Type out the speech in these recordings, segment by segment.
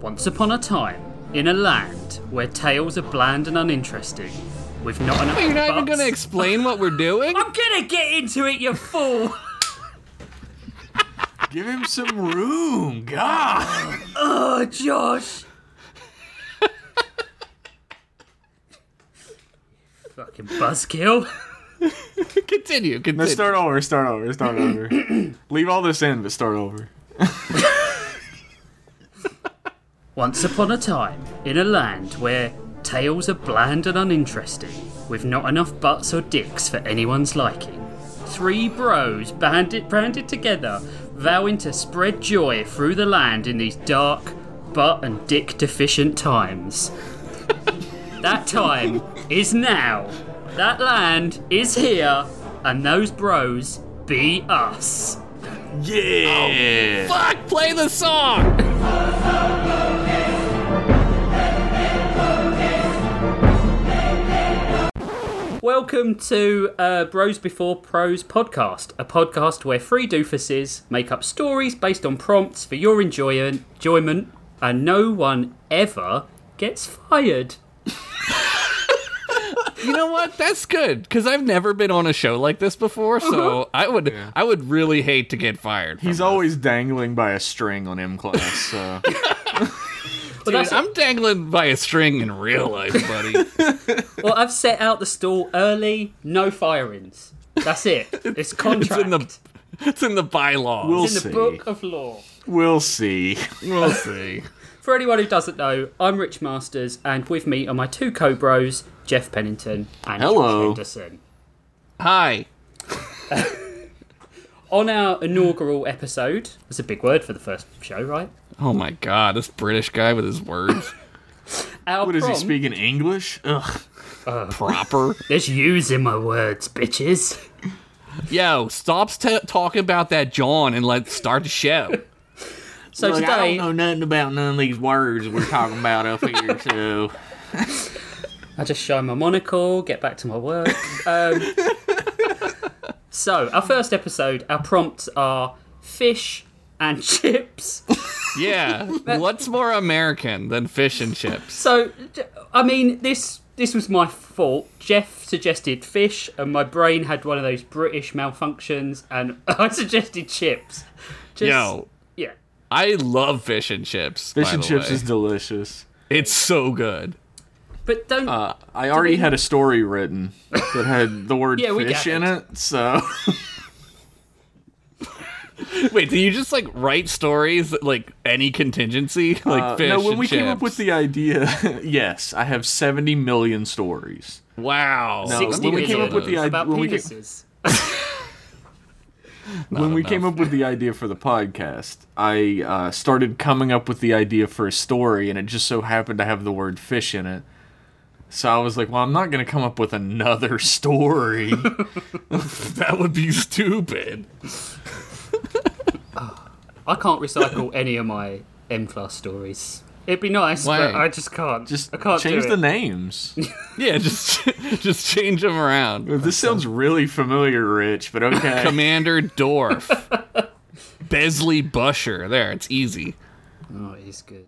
Once upon a time, in a land where tales are bland and uninteresting, with not enough. You're not even gonna explain what we're doing? I'm gonna get into it, you fool! Give him some room, God. Oh, Josh! Fucking buzzkill. continue, continue. Let's start over. Start over. Start over. Leave all this in, but start over. Once upon a time, in a land where tales are bland and uninteresting, with not enough butts or dicks for anyone's liking, three bros banded, banded together, vowing to spread joy through the land in these dark, butt and dick deficient times. that time is now. That land is here, and those bros be us. Yeah. Oh, fuck, play the song! Welcome to uh, Bros Before Pros podcast, a podcast where three doofuses make up stories based on prompts for your enjoy- enjoyment, and no one ever gets fired. You know what? That's good because I've never been on a show like this before, so I would I would really hate to get fired. He's this. always dangling by a string on M class. So But Dude, that's, I'm dangling by a string in real life, buddy. well, I've set out the stall early, no firings. That's it. It's contract. it's in the it's in the bylaws. We'll It's in see. the book of law. we'll see. we'll see. For anyone who doesn't know, I'm Rich Masters, and with me are my two co-bros, Jeff Pennington and Hello. Josh Henderson. Hi. On our inaugural episode, that's a big word for the first show, right? Oh my god, this British guy with his words. Our What is he prompt- speaking English? Ugh. Proper. There's using my words, bitches. Yo, stop t- talking about that John and let's start the show. So today, don't know nothing about none of these words we're talking about up here. So I just show my monocle, get back to my work. Um, so, our first episode, our prompts are fish and chips. Yeah. What's more American than fish and chips? So, I mean, this this was my fault. Jeff suggested fish, and my brain had one of those British malfunctions, and I suggested chips. Just, Yo, yeah. I love fish and chips. fish by and the chips way. is delicious. It's so good. But don't. Uh, I already had a story written that had the word Yeah, fish in it. So Wait, do you just like write stories like any contingency, like uh, fish no, when and we chips? came up with the idea, yes, I have seventy million stories. wow, No, 60 when we came up with the idea, about when we, came, when we came up with the idea for the podcast, I uh, started coming up with the idea for a story, and it just so happened to have the word fish in it. So I was like, well, I'm not going to come up with another story. that would be stupid. I can't recycle any of my M class stories. It'd be nice, Why? but I just can't. just I can't change do the it. names. Yeah, just just change them around. this sounds really familiar, Rich, but okay. Commander Dorf, Besley Busher. There, it's easy. Oh, he's good.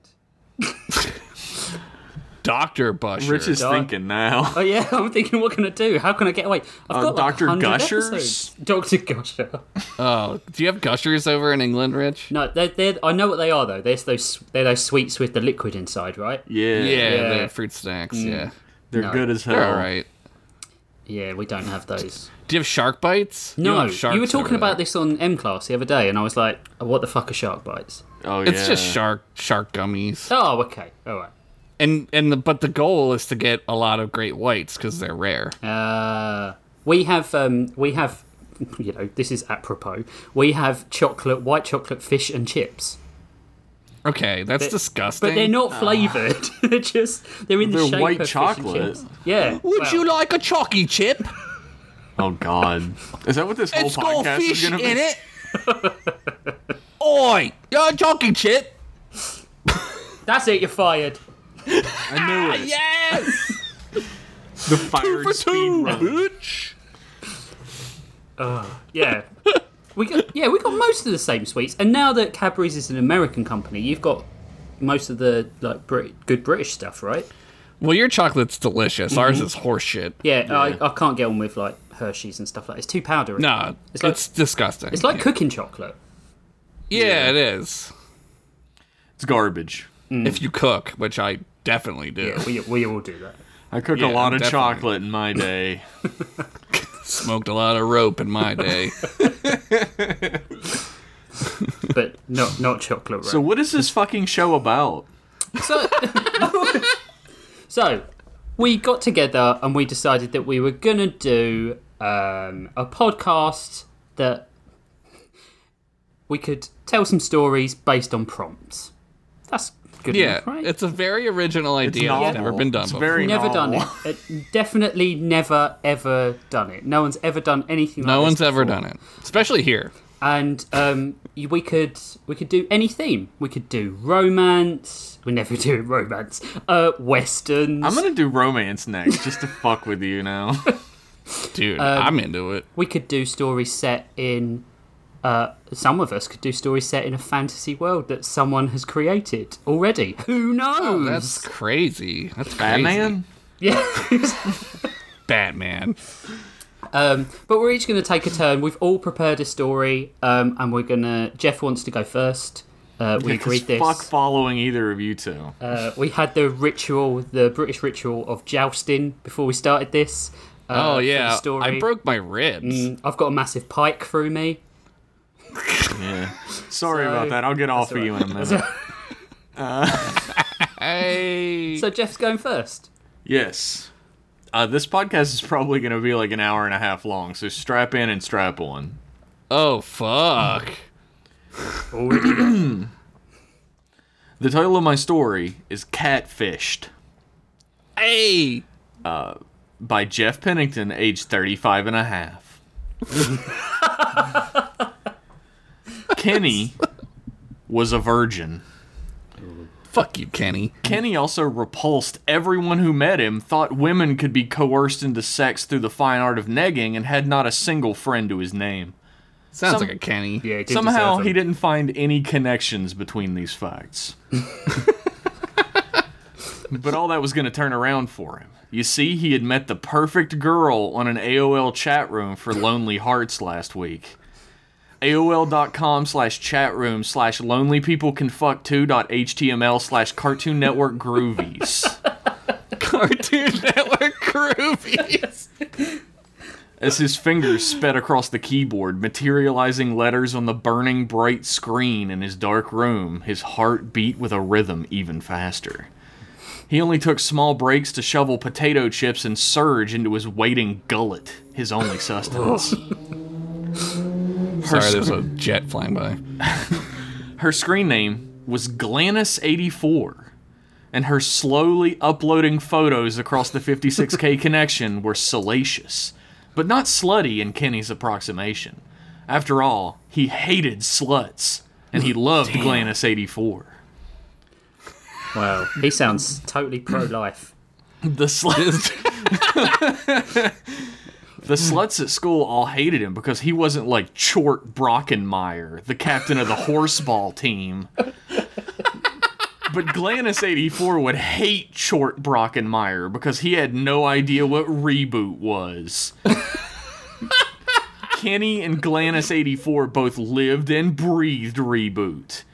Doctor Busher. Rich is Dog. thinking now. Oh yeah, I'm thinking, what can I do? How can I get away? I've Uh, got like Dr. 100 Gushers? Dr. Gusher. oh, do you have gushers over in England, Rich? No, they're, they're, I know what they are though. They're those they're those sweets with the liquid inside, right? Yeah, Yeah, Yeah. they're fruit snacks. Yeah, they're No. good as hell. they're all right. Yeah, we don't have those. Do you have shark bites? No, have sharks you were talking about there. this on M class the other day, and I was like, oh, "What the fuck are shark bites?" Oh It's yeah. just shark shark gummies, Oh, okay, all right. And and the, but the goal is to get a lot of great whites because they're rare. Uh, we have um, we have you know this is apropos. We have chocolate, white chocolate fish and chips, Okay, that's disgusting. but they're not flavored. they're just they're in the They're shape white of chocolate. Fish and chips. Yeah. Would well, you like a chalky chip? Oh God, is that what this whole It's got podcast is fish gonna be? in it. Oi, you're a chalky chip. That's it. You're fired. I knew ah, it. Yes, The fired for speed two, run. bitch. Uh, yeah. We got yeah, we got most of the same sweets, and now that Cadbury's is an American company, you've got most of the like Brit- good British stuff, right? Well, your chocolate's delicious. Ours mm-hmm. is horseshit. Yeah, I, I can't get on with like Hershey's and stuff like. that. It's too powdery. Nah, It's it's, disgusting. it's like cooking chocolate. yeah, it is. It's garbage. Mm. If you cook, which I definitely do. Yeah, we we all do that. I cooked Yeah, a lot of definitely. chocolate in my day. Smoked a lot of rope in my day. but not not chocolate. Right? so what is this fucking show about? So, so we got together and we decided that we were gonna do um, a podcast that we could tell some stories based on prompts. That's good Yeah, enough, right? it's a very original idea. It's, novel. never been done It's before. very never novel. done it. it. Definitely never ever done it. No one's ever done anything. no like one's this ever done it, especially here. and um, we could we could do any theme. We could do romance. We never do romance. Uh, westerns. I'm gonna do romance next, just to fuck with you now. Dude, Um, I'm into it. we could do stories set in. Uh, some of us could do stories set in a fantasy world that someone has created already. Who knows? Oh, That's crazy. That's crazy. Batman. yeah. Batman. um, but we're each going to take a turn. We've all prepared a story, um, and we're gonna. Jeff wants to go first. Uh, we Because agreed this. fuck following either of you two. Uh, we had the ritual, the British ritual of jousting before we started this. Uh, Oh yeah, story. I broke my ribs. Mm, I've got a massive pike through me. Yeah. Sorry So- about that. I'll get off of you in a minute. Hey. So Jeff's going first. Yes. Uh, this podcast is probably going to be like an hour and a half long, so strap in and strap on. oh fuck. The title of my story is Catfished Hey. by Jeff Pennington, age 35 and a half. Kenny was a virgin. Fuck you, Kenny. Kenny also repulsed everyone who met him, thought women could be coerced into sex through the fine art of negging, and had not a single friend to his name. Sounds Some- like a Kenny. Yeah, he Somehow he didn't find any connections between these facts. but all that was going to turn around for him. You see, he had met the perfect girl on an AOL chat room for Lonely Hearts last week. AOL.com slash chat room slash lonely people can fuck two dot html slash cartoon network groovies. Cartoon Network Groovies. as his fingers sped across the keyboard, materializing letters on the burning bright screen in his dark room, his heart beat with a rhythm even faster. He only took small breaks to shovel potato chips and surge into his waiting gullet, his only sustenance. Sorry, there's a jet flying by. Her screen name was Glanis84, and her slowly uploading photos across the 56K connection were salacious, but not slutty in Kenny's approximation. After all, he hated sluts, and he loved Glanis84. Wow, he sounds totally pro-life. The sluts. The hmm. sluts at school all hated him because he wasn't like Chort Brockenmeyer, the captain of the horseball team. But Glanis84 would hate Chort Brockenmeyer because he had no idea what reboot was. Kenny and Glanis84 both lived and breathed reboot.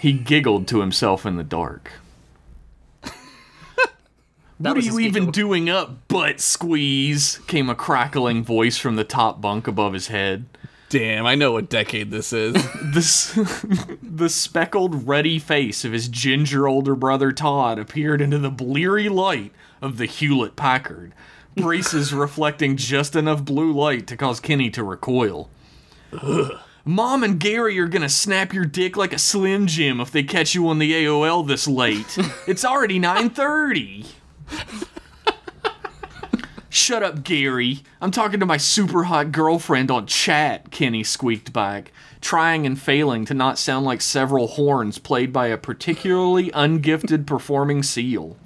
He giggled to himself in the dark. That What are you even giggle. doing up, butt squeeze? Came a crackling voice from the top bunk above his head. Damn, I know what decade this is. The, s- the speckled, ruddy face of his ginger older brother Todd appeared into the bleary light of the Hewlett Packard, braces reflecting just enough blue light to cause Kenny to recoil. Mom and Gary are gonna snap your dick like a Slim Jim if they catch you on the AOL this late. It's already 9:30. Shut up, Gary. I'm talking to my super hot girlfriend on chat, Kenny squeaked back, trying and failing to not sound like several horns played by a particularly ungifted performing seal.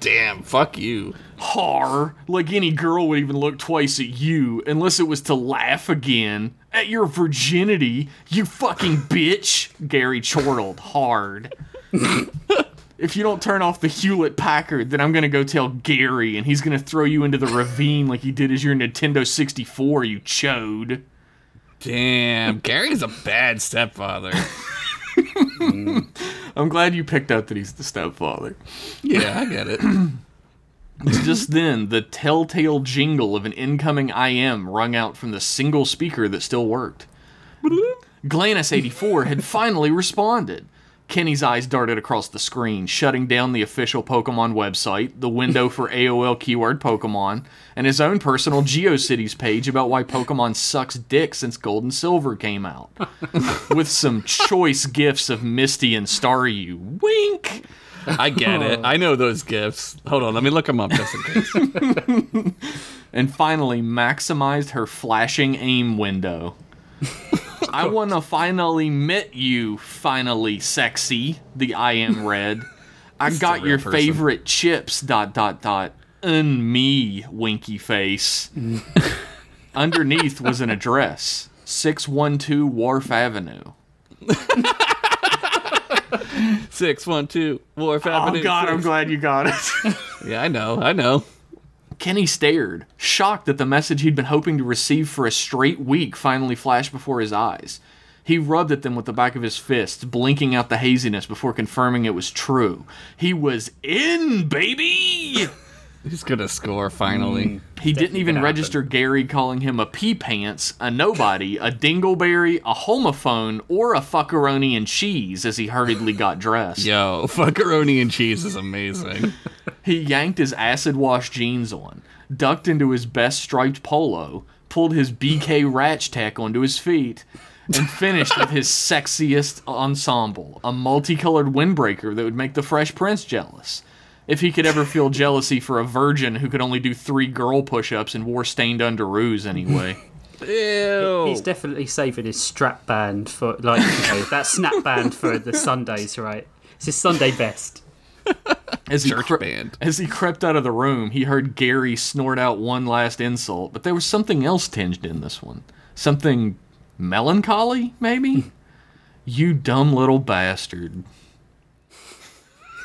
Damn, fuck you. Har, like any girl would even look twice at you, unless it was to laugh again. At your virginity, you fucking bitch, Gary chortled hard. if you don't turn off the Hewlett Packard, then I'm gonna go tell Gary, and he's gonna throw you into the ravine like he did as your Nintendo 64, you chode. Damn, Gary's a bad stepfather. I'm glad you picked out that he's the stepfather. Yeah, I get it. Just then, the telltale jingle of an incoming IM rung out from the single speaker that still worked. Glanis84 had finally responded. Kenny's eyes darted across the screen, shutting down the official Pokemon website, the window for AOL keyword Pokemon, and his own personal GeoCities page about why Pokemon sucks dick since Gold and Silver came out. With some choice gifs of Misty and Staryu. Wink! I get it. I know those gifts. Hold on, let me look them up just in case. and finally maximized her flashing aim window. I want to finally meet you, finally sexy, the I am red. I got your person. favorite chips, dot, dot, dot, and me, winky face. Underneath was an address 612 Wharf Avenue. Six one two Wharf Oh, Avenue. God, I'm glad you got it. Yeah, I know. I know. Kenny stared, shocked that the message he'd been hoping to receive for a straight week finally flashed before his eyes. He rubbed at them with the back of his fists, blinking out the haziness before confirming it was true. He was in, baby! He's gonna score finally. He didn't even gonna register Gary calling him a pea pants, a nobody, a dingleberry, a homophone, or a fuckeroni and cheese as he hurriedly got dressed. Yo, fuckeroni and cheese is amazing. He yanked his acid wash jeans on, ducked into his best striped polo, pulled his BK Ratch Tech onto his feet, and finished with his sexiest ensemble a multicolored windbreaker that would make the Fresh Prince jealous. If he could ever feel jealousy for a virgin who could only do three girl push ups and wore stained underoos anyway. Ew. He's definitely saving his strap band for like you know, that snap band for the Sundays, right? It's his Sunday best. As he, cre- band. as he crept out of the room, he heard Gary snort out one last insult, but there was something else tinged in this one. Something melancholy, maybe? you dumb little bastard.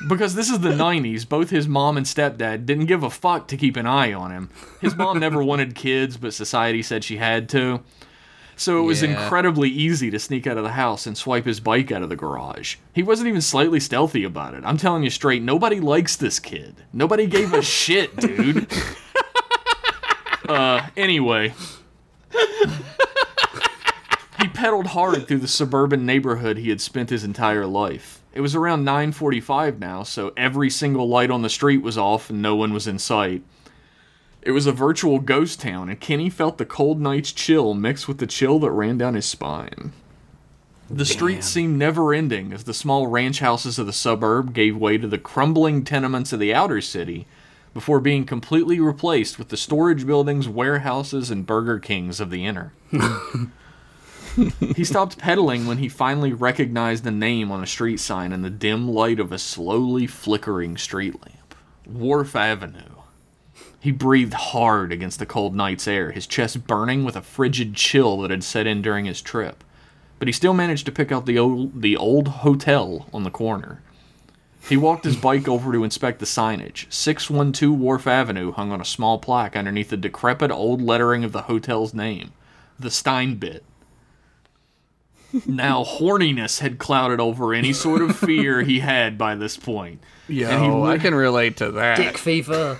Because this is the 90s, both his mom and stepdad didn't give a fuck to keep an eye on him. His mom never wanted kids, but society said she had to. So it was Yeah. incredibly easy to sneak out of the house and swipe his bike out of the garage. He wasn't even slightly stealthy about it. I'm telling you straight, nobody likes this kid. Nobody gave a shit, dude. Uh, anyway. he pedaled hard through the suburban neighborhood he had spent his entire life. It was around 9:45 now, so every single light on the street was off and no one was in sight. It was a virtual ghost town, and Kenny felt the cold night's chill mixed with the chill that ran down his spine. The streets seemed never ending as the small ranch houses of the suburb gave way to the crumbling tenements of the outer city before being completely replaced with the storage buildings, warehouses, and Burger Kings of the inner. he stopped pedaling when he finally recognized the name on a street sign in the dim light of a slowly flickering street lamp Wharf Avenue. He breathed hard against the cold night's air, his chest burning with a frigid chill that had set in during his trip. But he still managed to pick out the old, the old hotel on the corner. He walked his bike over to inspect the signage. 612 Wharf Avenue hung on a small plaque underneath the decrepit old lettering of the hotel's name, the Steinbit. Now, horniness had clouded over any sort of fear he had by this point. Yo, And he I can relate to that. Dick fever.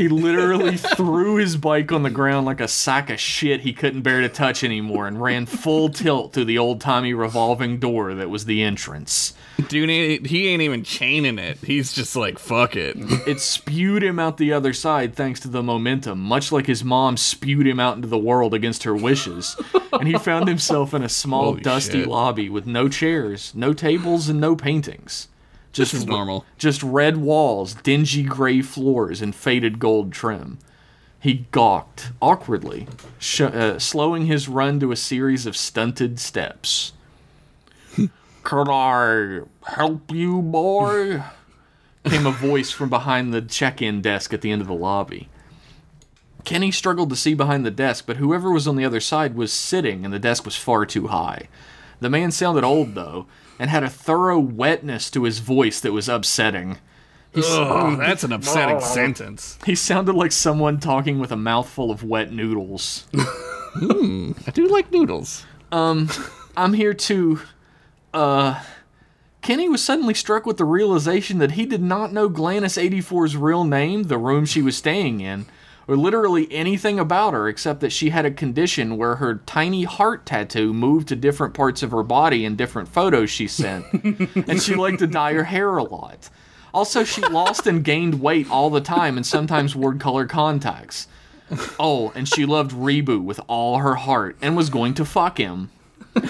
He literally threw his bike on the ground like a sack of shit he couldn't bear to touch anymore and ran full tilt through the old timey revolving door that was the entrance. Dude, he ain't even chaining it. He's just like, fuck it. It spewed him out the other side thanks to the momentum, much like his mom spewed him out into the world against her wishes. And he found himself in a small, Holy dusty shit. lobby with no chairs, no tables, and no paintings. Just This is normal. Just red walls, dingy gray floors, and faded gold trim. He gawked awkwardly, sh- uh, slowing his run to a series of stunted steps. Can I help you, boy? Came a voice from behind the check in desk at the end of the lobby. Kenny struggled to see behind the desk, but whoever was on the other side was sitting, and the desk was far too high. The man sounded old, though, and had a thorough wetness to his voice that was upsetting. Ugh, that's an upsetting sentence. He sounded like someone talking with a mouthful of wet noodles. I do like noodles. Um, I'm here to. Uh. Kenny was suddenly struck with the realization that he did not know Glanis 84's real name, the room she was staying in, or literally anything about her except that she had a condition where her tiny heart tattoo moved to different parts of her body in different photos she sent. and she liked to dye her hair a lot. Also, she lost and gained weight all the time and sometimes wore colored contacts. Oh, and she loved Reboot with all her heart and was going to fuck him.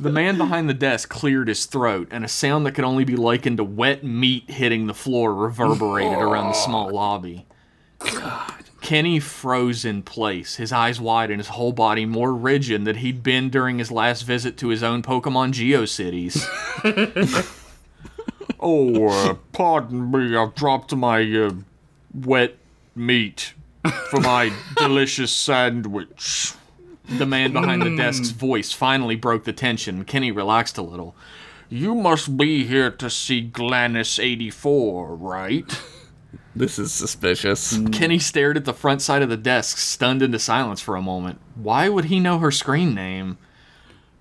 The man behind the desk cleared his throat, and a sound that could only be likened to wet meat hitting the floor reverberated around the small lobby. Kenny froze in place, his eyes wide and his whole body more rigid than he'd been during his last visit to his own Pokemon GeoCities. oh, uh, pardon me, I've dropped my uh, wet meat for my delicious sandwich. The man behind the desk's voice finally broke the tension. Kenny relaxed a little. You must be here to see Glanis 84, right? This is suspicious. Kenny stared at the front side of the desk, stunned into silence for a moment. Why would he know her screen name?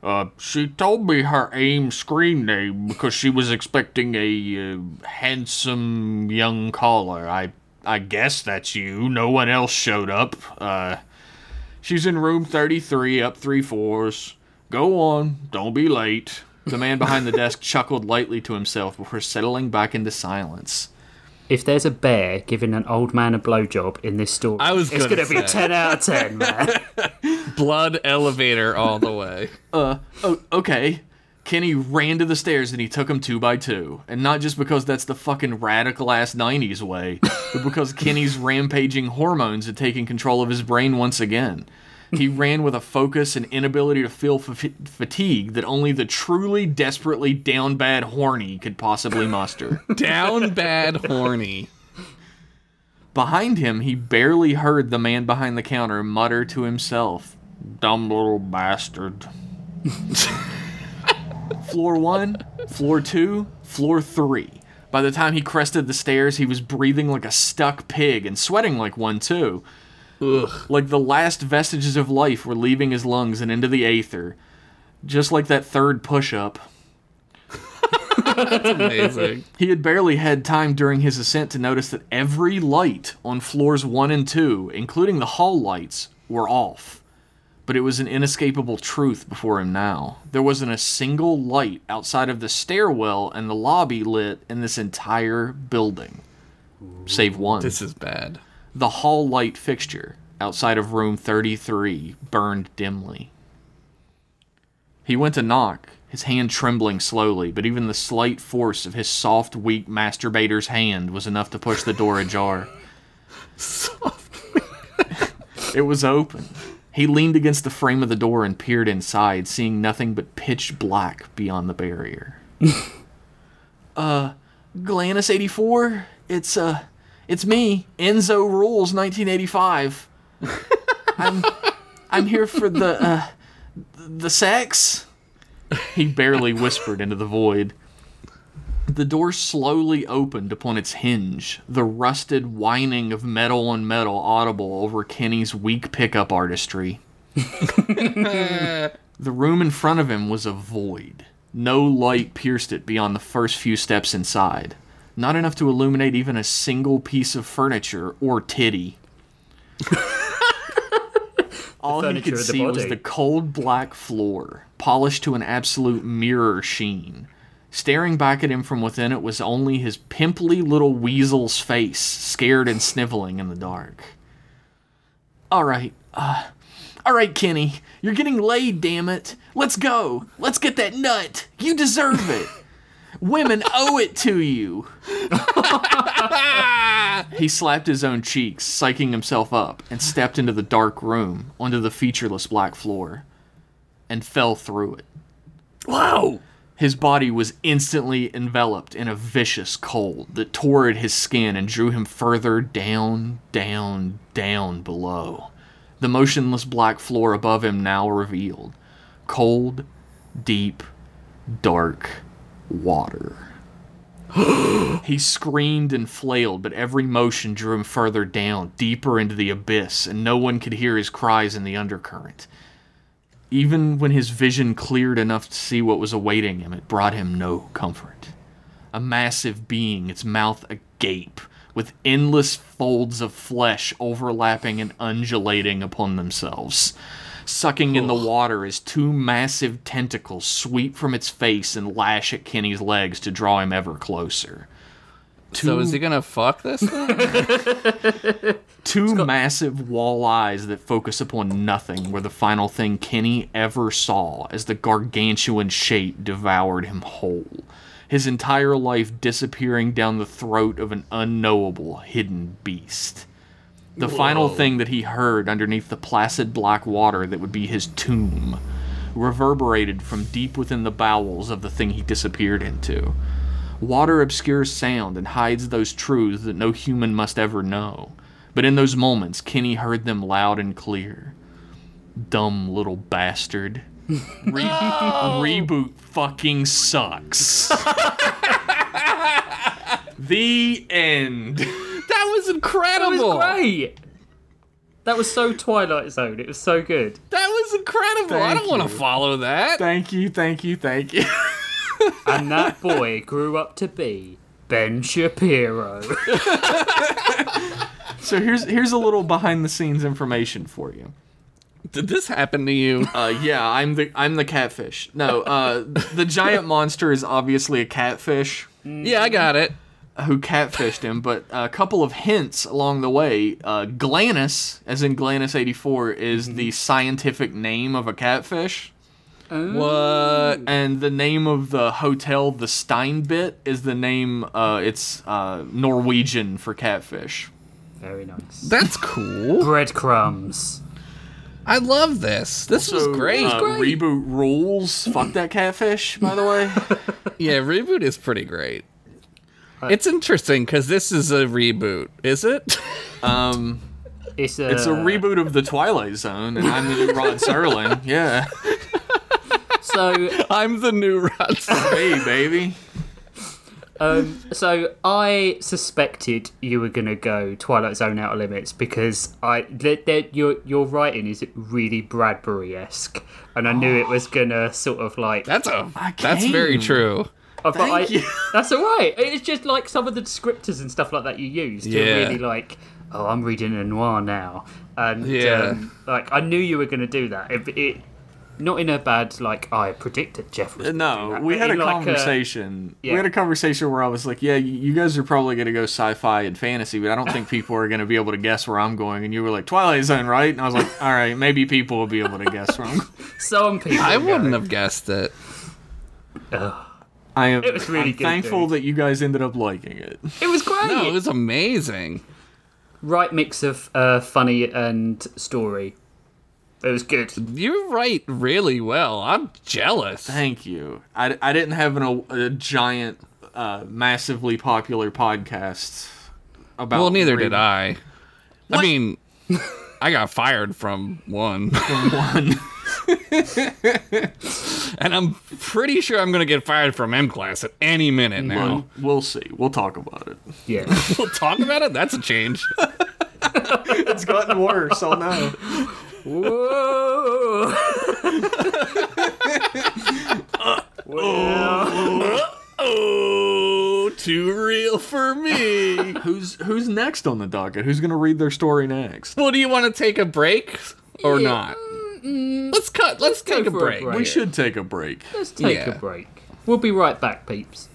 Uh, she told me her AIM screen name because she was expecting a uh, handsome young caller. I I guess that's you. No one else showed up. Uh, she's in room 33, up three floors. Go on, don't be late. The man behind the desk chuckled lightly to himself before settling back into silence. If there's a bear giving an old man a blowjob in this story, I was it's gonna going to be a 10 out of 10, man. Blood elevator all the way. Uh oh, okay. Kenny ran to the stairs and he took them two by two. And not just because that's the fucking radical ass 90s way, but because Kenny's rampaging hormones had taken control of his brain once again. He ran with a focus and inability to feel fa- fatigue that only the truly desperately down bad horny could possibly muster. Down bad horny. Behind him, he barely heard the man behind the counter mutter to himself, Dumb little bastard. floor one, floor two, floor three. By the time he crested the stairs, he was breathing like a stuck pig and sweating like one, too. Ugh. Like the last vestiges of life were leaving his lungs and into the aether. Just like that third push up. Amazing. He had barely had time during his ascent to notice that every light on floors one and two, including the hall lights, were off. But it was an inescapable truth before him now. There wasn't a single light outside of the stairwell and the lobby lit in this entire building, save one. This is bad. The hall light fixture outside of room 33 burned dimly. He went to knock, his hand trembling slowly, but even the slight force of his soft, weak masturbator's hand was enough to push the door ajar. soft. it was open. He leaned against the frame of the door and peered inside, seeing nothing but pitch black beyond the barrier. uh, Glanis 84? It's, uh, it's me, Enzo Rules 1985. I'm, I'm here for the, uh, the sex? He barely whispered into the void. The door slowly opened upon its hinge, the rusted whining of metal on metal audible over Kenny's weak pickup artistry. the room in front of him was a void. No light pierced it beyond the first few steps inside. Not enough to illuminate even a single piece of furniture or titty. All he furniture could of the see was the cold black floor, polished to an absolute mirror sheen. Staring back at him from within it was only his pimply little weasel's face, scared and sniveling in the dark. All right, uh, all right, Kenny, you're getting laid, damn it. Let's go. Let's get that nut. You deserve it. Women owe it to you. he slapped his own cheeks, psyching himself up, and stepped into the dark room onto the featureless black floor and fell through it. Wow. His body was instantly enveloped in a vicious cold that tore at his skin and drew him further down, down, down below. The motionless black floor above him now revealed. Cold, deep, dark water. he screamed and flailed, but every motion drew him further down, deeper into the abyss, and no one could hear his cries in the undercurrent. Even when his vision cleared enough to see what was awaiting him, it brought him no comfort. A massive being, its mouth agape, with endless folds of flesh overlapping and undulating upon themselves. Sucking in the water as two massive tentacles sweep from its face and lash at Kenny's legs to draw him ever closer. So is he gonna fuck this thing? Two massive wall eyes that focus upon nothing were the final thing Kenny ever saw as the gargantuan shape devoured him whole. His entire life disappearing down the throat of an unknowable hidden beast. The final thing that he heard underneath the placid black water that would be his tomb reverberated from deep within the bowels of the thing he disappeared into. Water obscures sound and hides those truths that no human must ever know. But in those moments, Kenny heard them loud and clear. Dumb little bastard. Re- Reboot fucking sucks. the end. that was incredible. That was great. That was so Twilight Zone. It was so good. That was incredible. I don't want to follow that. Thank you, thank you, thank you. And that boy grew up to be Ben Shapiro. So here's here's a little behind the scenes information for you. Did this happen to you? Uh, yeah, I'm the I'm the catfish. No, uh, the giant monster is obviously a catfish yeah, I got it. who catfished him, but a couple of hints along the way. Uh, Glanus, as in Glanus 84, is the scientific name of a catfish, What? and the name of the hotel, the Steinbit, is the name. Uh, it's uh, Norwegian for catfish. Very nice. That's cool. Breadcrumbs. I love this. This was great. uh, Reboot rules. Fuck that catfish. By the way. yeah, reboot is pretty great. It's interesting because this is a reboot, is it? Um, It's a, it's a reboot of the Twilight Zone, and I'm Rod Serling. Yeah. So, I'm the new Rod. Serling. Hey, baby. um, so I suspected you were gonna go Twilight Zone Outer Limits because I that that your your writing is really Bradbury esque, and I knew it was gonna sort of like. That's a. I That's very true. Uh, but I, Thank you. That's all right. It's just like some of the descriptors and stuff like that you use to Yeah. really like. Oh, I'm reading a noir now, and Yeah. um, like I knew you were going to do that. It, it, not in a bad like I predicted Jeff was. No, that, we had a like, conversation. yeah. We had a conversation where I was like, "Yeah, you you guys are probably going to go sci-fi and fantasy, but I don't think people are going to be able to guess where I'm going." And you were like, "Twilight Zone, right?" And I was like, "All right, maybe people will be able to guess where I'm." some people. I wouldn't have guessed it. "Ugh." I am. It was really I'm good, thankful dude. that you guys ended up liking it. It was great. No, it was amazing. right mix of uh, funny and story. It was good. You write really well. I'm jealous. Thank you. I, I didn't have an, a, a giant, uh, massively popular podcast about. Well, neither did reading. I. I mean, I got fired from one. From one. and I'm pretty sure I'm going to get fired from M class at any minute now. We'll, we'll see. We'll talk about it. Yeah. We'll talk about it. That's a change. It's gotten worse. Oh no. Whoa. oh, too real for me. Who's who's next on the docket? Who's gonna read their story next? well, do you want to take a break or Yeah, not? Let's cut. Let's, go take a for a break. break. We should take a break. Let's take Yeah. a break. We'll be right back, peeps.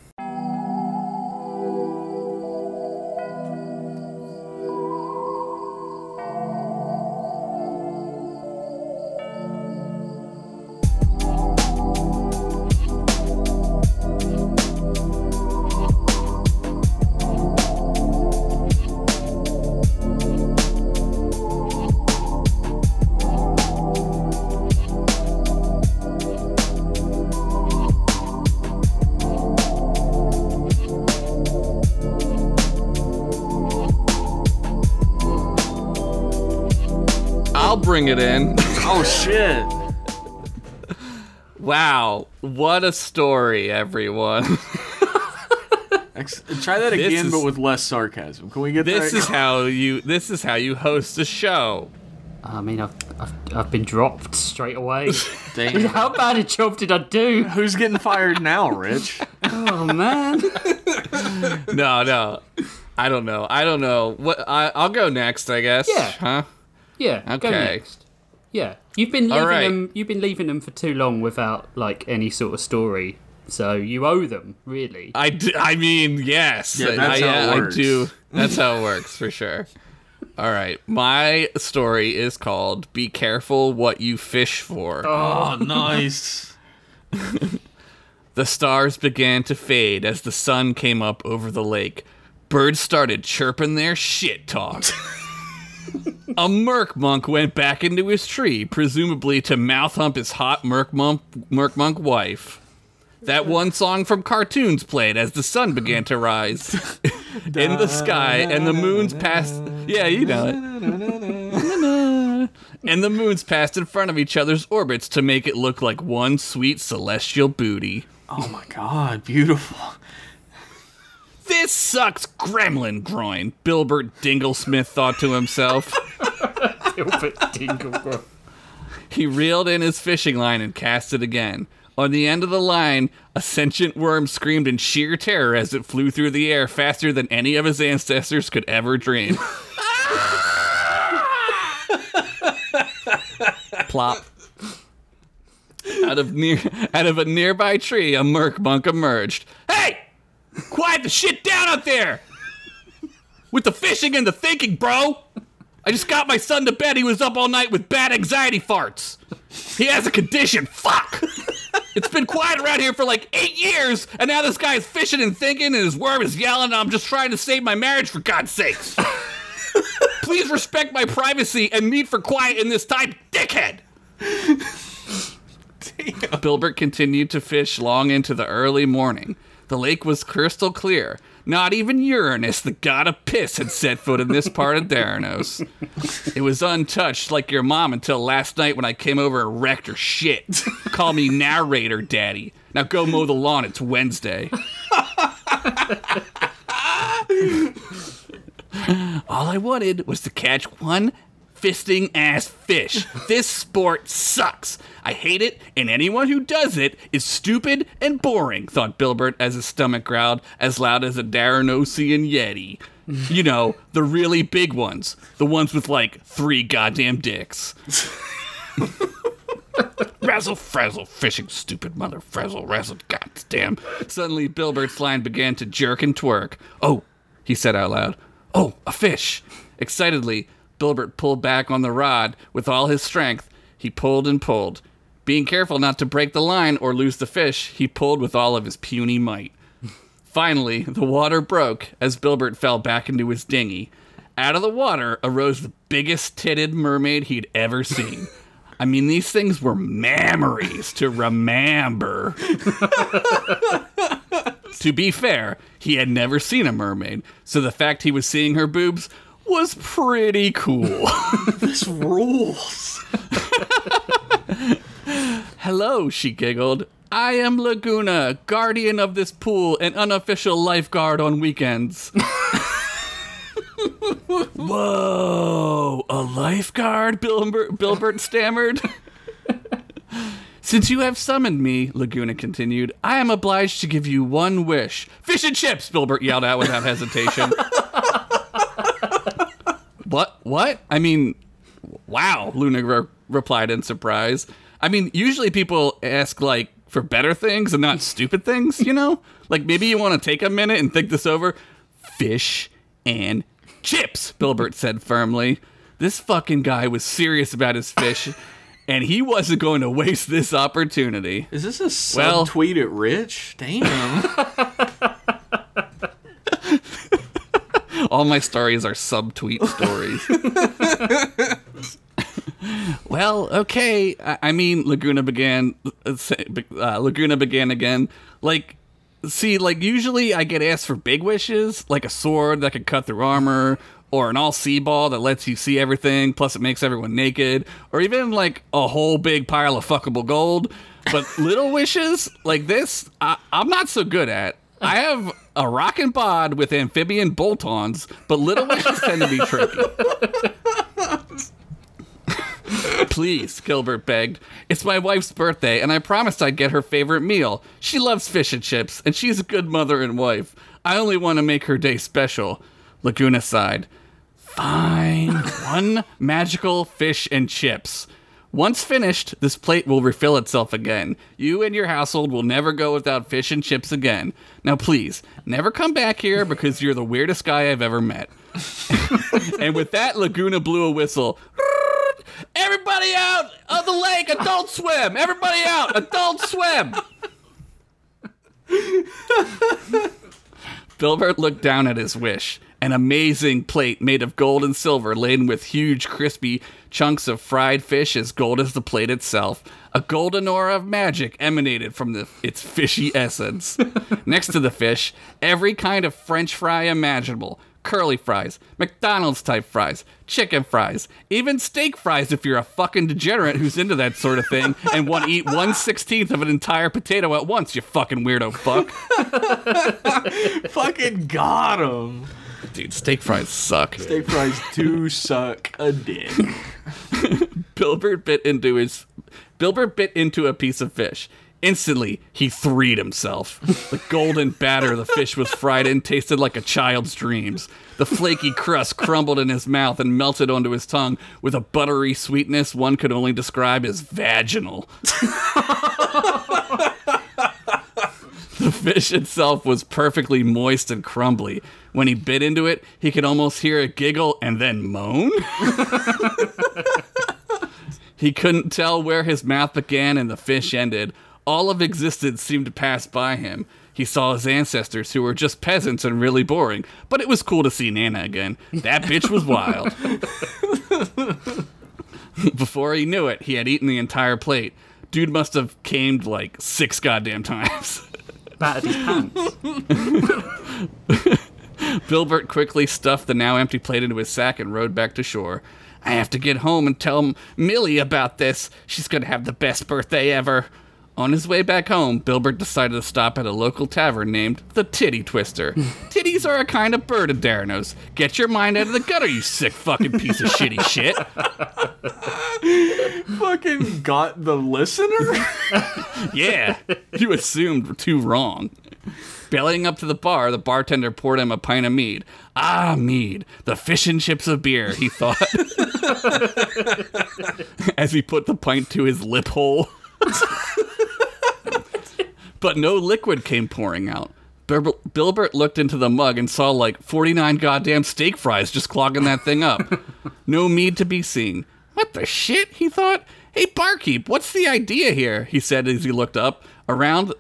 Bring it in. Oh shit! Wow, what a story, everyone. Ex- try that This again, is- but with less sarcasm. Can we get this that? is how you this is how you host a show. I mean, I've, I've, I've been dropped straight away. Damn. How bad a job did I do? Who's getting fired now, Rich? Oh man. No, no. I don't know. I don't know. What I I'll go next, I guess. Yeah. Huh? Yeah. Go Okay. next. Yeah, you've been leaving right. them. You've been leaving them for too long without like any sort of story. So you owe them, really. I, d- I mean, yes. Yeah, that's I, how it I works. do. That's how it works for sure. All right. My story is called Be Careful What You Fish For. Oh, nice. The stars began to fade as the sun came up over the lake. Birds started chirping their shit talk. A merc monk went back into his tree, presumably to mouth hump his hot merc monk, merc monk wife. That one song from cartoons played as the sun began to rise in the sky, and the moons passed. Yeah, you know it. And the moons passed in front of each other's orbits to make it look like one sweet celestial booty. Oh my god, beautiful. This sucks gremlin groin, Bilbert Dinglesmith thought to himself. Dingle. He reeled in his fishing line and cast it again. On the end of the line, a sentient worm screamed in sheer terror as it flew through the air faster than any of his ancestors could ever dream. Plop. Out of near out of a nearby tree, a merc monk emerged. Hey! Quiet the shit down up there! With the fishing and the thinking, bro! I just got my son to bed. He was up all night with bad anxiety farts. He has a condition. Fuck. It's been quiet around here for like eight years, and now this guy is fishing and thinking, and his worm is yelling, and I'm just trying to save my marriage for God's sakes. Please respect my privacy and need for quiet in this time, dickhead. Bilbert continued to fish long into the early morning. The lake was crystal clear. Not even Uranus, the god of piss, had set foot in this part of Daranos. It was untouched like your mom until last night when I came over and wrecked her shit. Call me narrator, daddy. Now go mow the lawn, it's Wednesday. All I wanted was to catch one fisting ass fish. This sport sucks. I hate it, and anyone who does it is stupid and boring, thought Bilbert as his stomach growled as loud as a Daranosian Yeti. You know, the really big ones. The ones with like three goddamn dicks. Razzle frazzle, fishing stupid mother frazzle razzle, goddamn. Suddenly, Bilbert's line began to jerk and twerk. Oh, he said out loud. Oh, a fish! Excitedly, Bilbert pulled back on the rod with all his strength. He pulled and pulled. Being careful not to break the line or lose the fish, he pulled with all of his puny might. Finally, the water broke as Bilbert fell back into his dinghy. Out of the water arose the biggest titted mermaid he'd ever seen. I mean, these things were memories to remember. to be fair, he had never seen a mermaid, so the fact he was seeing her boobs was pretty cool. This rules. Hello, she giggled. I am Laguna, guardian of this pool and unofficial lifeguard on weekends. Whoa, a lifeguard? Bilbert, Bilbert stammered. Since you have summoned me, Laguna continued, I am obliged to give you one wish. Fish and chips, Bilbert yelled out without hesitation. What? What? I mean, wow, Luna re- replied in surprise. I mean, usually people ask, like, for better things and not stupid things, you know? Like, maybe you want to take a minute and think this over. Fish and chips, Bilbert said firmly. This fucking guy was serious about his fish, and he wasn't going to waste this opportunity. Is this a Well- subtweet at Rich? Damn. All my stories are subtweet stories. well, okay. I, I mean, Laguna began. Uh, Laguna began again. Like, see, like usually I get asked for big wishes, like a sword that could cut through armor, or an all sea ball that lets you see everything, plus it makes everyone naked, or even like a whole big pile of fuckable gold. But little wishes like this, I, I'm not so good at. I have a rockin' bod with amphibian bolt-ons, but little wishes tend to be tricky. Please, Bilbert begged. It's my wife's birthday, and I promised I'd get her favorite meal. She loves fish and chips, and she's a good mother and wife. I only want to make her day special. Laguna sighed. Fine. One magical fish and chips. Once finished, this plate will refill itself again. You and your household will never go without fish and chips again. Now, please, never come back here because you're the weirdest guy I've ever met. and with that, Laguna blew a whistle. Everybody out of the lake, adult swim! Everybody out, adult swim! Bilbert looked down at his wish. An amazing plate made of gold and silver, laden with huge, crispy chunks of fried fish as gold as the plate itself. A golden aura of magic emanated from the, its fishy essence. Next to the fish, every kind of French fry imaginable curly fries, McDonald's type fries, chicken fries, even steak fries if you're a fucking degenerate who's into that sort of thing and want to eat one sixteenth of an entire potato at once, you fucking weirdo fuck. Fucking got him. Dude, steak fries suck. Steak fries do suck a dick. Bilbert bit into his Bilbert bit into a piece of fish. Instantly, he threed himself. The golden batter the fish was fried in tasted like a child's dreams. The flaky crust crumbled in his mouth and melted onto his tongue with a buttery sweetness one could only describe as vaginal. The fish itself was perfectly moist and crumbly. When he bit into it, he could almost hear it giggle and then moan. he couldn't tell where his mouth began and the fish ended. All of existence seemed to pass by him. He saw his ancestors, who were just peasants and really boring, but it was cool to see Nana again. That bitch was wild. Before he knew it, he had eaten the entire plate. Dude must have camed like six goddamn times. Battered his pants. Bilbert quickly stuffed the now empty plate into his sack and rode back to shore. I have to get home and tell Millie about this. She's gonna have the best birthday ever. On his way back home, Bilbert decided to stop at a local tavern named the Titty Twister. Titties are a kind of bird of Daranos. Get your mind out of the gutter, you sick fucking piece of shitty shit. Fucking got the listener? Yeah, you assumed too wrong. Bellying up to the bar, the bartender poured him a pint of mead. Ah, mead, the fish and chips of beer, he thought. As he put the pint to his lip hole. But no liquid came pouring out. Bil- Bilbert looked into the mug and saw like 49 goddamn steak fries just clogging that thing up. no mead to be seen. What the shit? He thought. Hey, barkeep, what's the idea here? He said as he looked up. Around,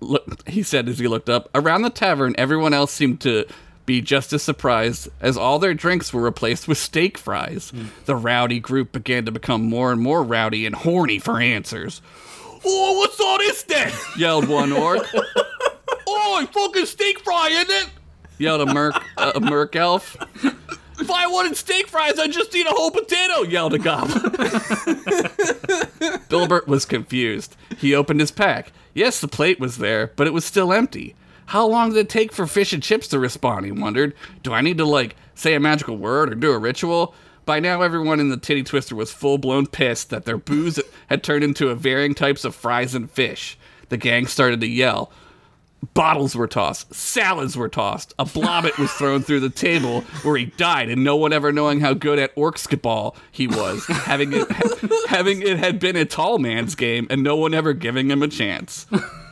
look, he said as he looked up. Around the tavern, everyone else seemed to be just as surprised as all their drinks were replaced with steak fries. Hmm. The rowdy group began to become more and more rowdy and horny for answers. Oh, what's all this then? yelled one orc. oh, fucking steak fry, isn't it? yelled a merc, uh, a merc elf. If I wanted steak fries, I'd just eat a whole potato, yelled a goblin. Bilbert was confused. He opened his pack. Yes, the plate was there, but it was still empty. How long did it take for fish and chips to respond? He wondered. Do I need to, like, say a magical word or do a ritual? By now, everyone in the Titty Twister was full blown pissed that their booze had turned into a varying types of fries and fish. The gang started to yell. Bottles were tossed, salads were tossed, a blobbit was thrown through the table where he died, and no one ever knowing how good at orkskaball he was, having it having it had been a tall man's game, and no one ever giving him a chance.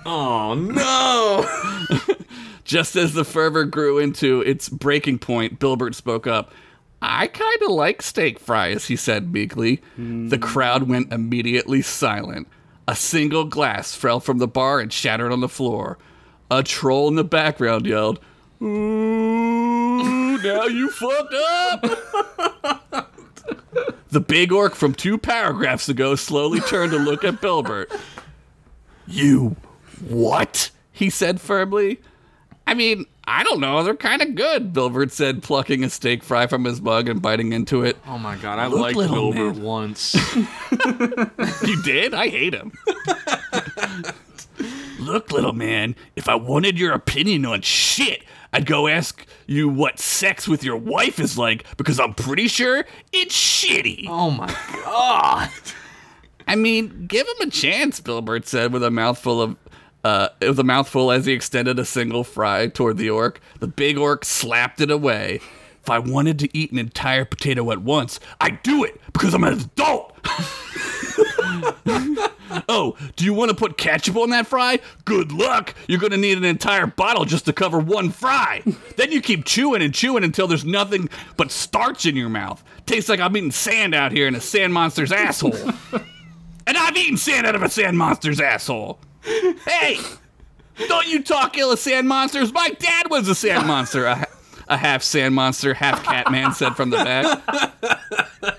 Oh no! Just as the fervor grew into its breaking point, Bilbert spoke up. I kind of like steak fries, he said meekly. The hmm. crowd went immediately silent. A single glass fell from the bar and shattered on the floor. A troll in the background yelled, Ooh, now you fucked up! the big orc from two paragraphs ago slowly turned to look at Bilbert. You what? he said firmly. I mean, I don't know. They're kind of good, Bilbert said, plucking a steak fry from his mug and biting into it. Oh my god, I Look, liked little Wilbert man. once. You did? I hate him. Look, little man, if I wanted your opinion on shit, I'd go ask you what sex with your wife is like because I'm pretty sure it's shitty. oh my god. I mean, give him a chance, Bilbert said with a mouthful of uh, was a mouthful as he extended a single fry toward the orc. The big orc slapped it away. If I wanted to eat an entire potato at once, I'd do it because I'm an adult. oh, do you want to put ketchup on that fry? Good luck. You're going to need an entire bottle just to cover one fry. then you keep chewing and chewing until there's nothing but starch in your mouth. Tastes like I'm eating sand out here in a sand monster's asshole. And I've eaten sand out of a sand monster's asshole. Hey, don't you talk ill of sand monsters? My dad was a sand monster. A, a half sand monster, half cat man said from the back.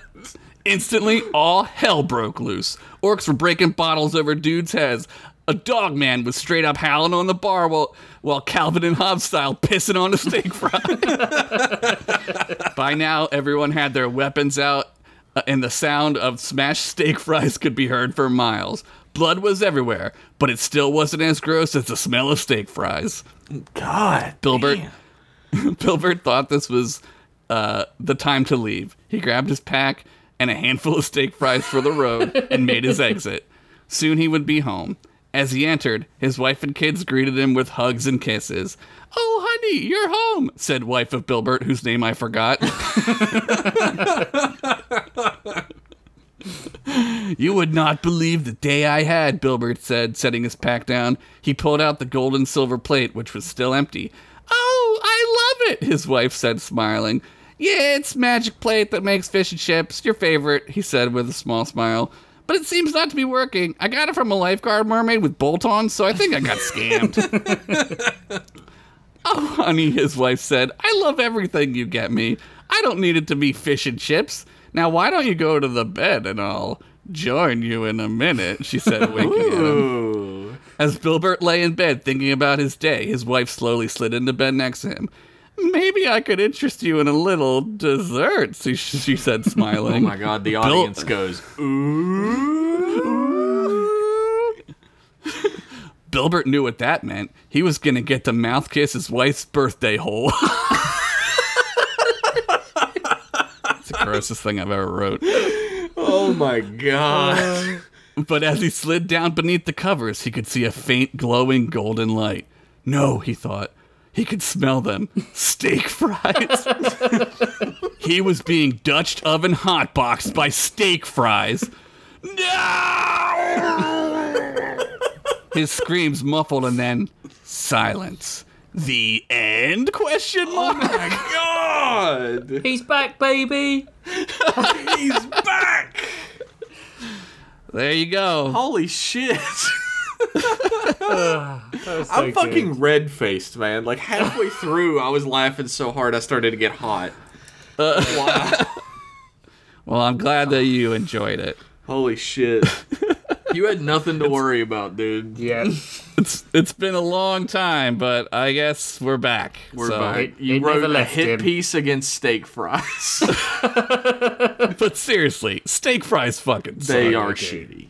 Instantly, all hell broke loose. Orcs were breaking bottles over dudes' heads. A dog man was straight up howling on the bar while, while Calvin and Hobbes style pissing on a steak fry. By now, everyone had their weapons out, uh, and the sound of smashed steak fries could be heard for miles. Blood was everywhere, but it still wasn't as gross as the smell of steak fries. God. Bilbert. Bilbert thought this was uh, the time to leave. He grabbed his pack and a handful of steak fries for the road and made his exit. Soon he would be home. As he entered, his wife and kids greeted him with hugs and kisses. Oh, honey, you're home, said wife of Bilbert, whose name I forgot. You would not believe the day I had, Bilbert said, setting his pack down. He pulled out the gold and silver plate, which was still empty. Oh, I love it, his wife said, smiling. Yeah, it's magic plate that makes fish and chips, your favorite, he said with a small smile. But it seems not to be working. I got it from a lifeguard mermaid with bolt ons, so I think I got scammed. oh, honey, his wife said, I love everything you get me. I don't need it to be fish and chips. Now, why don't you go to the bed and I'll join you in a minute, she said, winking at him. As Bilbert lay in bed thinking about his day, his wife slowly slid into bed next to him. Maybe I could interest you in a little dessert, she, she said, smiling. Oh my god, the audience goes, ooh. Bilbert knew what that meant. He was going to get to mouth kiss his wife's birthday hole. it's the grossest thing I've ever wrote. Oh my god. Um, but as he slid down beneath the covers, he could see a faint, glowing golden light. No, he thought. He could smell them. Steak fries. he was being Dutch oven hotboxed by steak fries. No! His screams muffled and then silence. The end? Question oh mark. Oh my god. He's back, baby. He's back. There you go. Holy shit. Ah, so I'm fucking red faced, man. Like halfway through, I was laughing so hard I started to get hot. Uh, wow. Well, I'm glad that you enjoyed it. Holy shit. You had nothing to worry about, dude. Yeah. It's it's been a long time, but I guess we're back. We're So- back. It- you it wrote never a left hit him. piece against steak fries. But seriously, steak fries fucking suck. they are okay. shitty.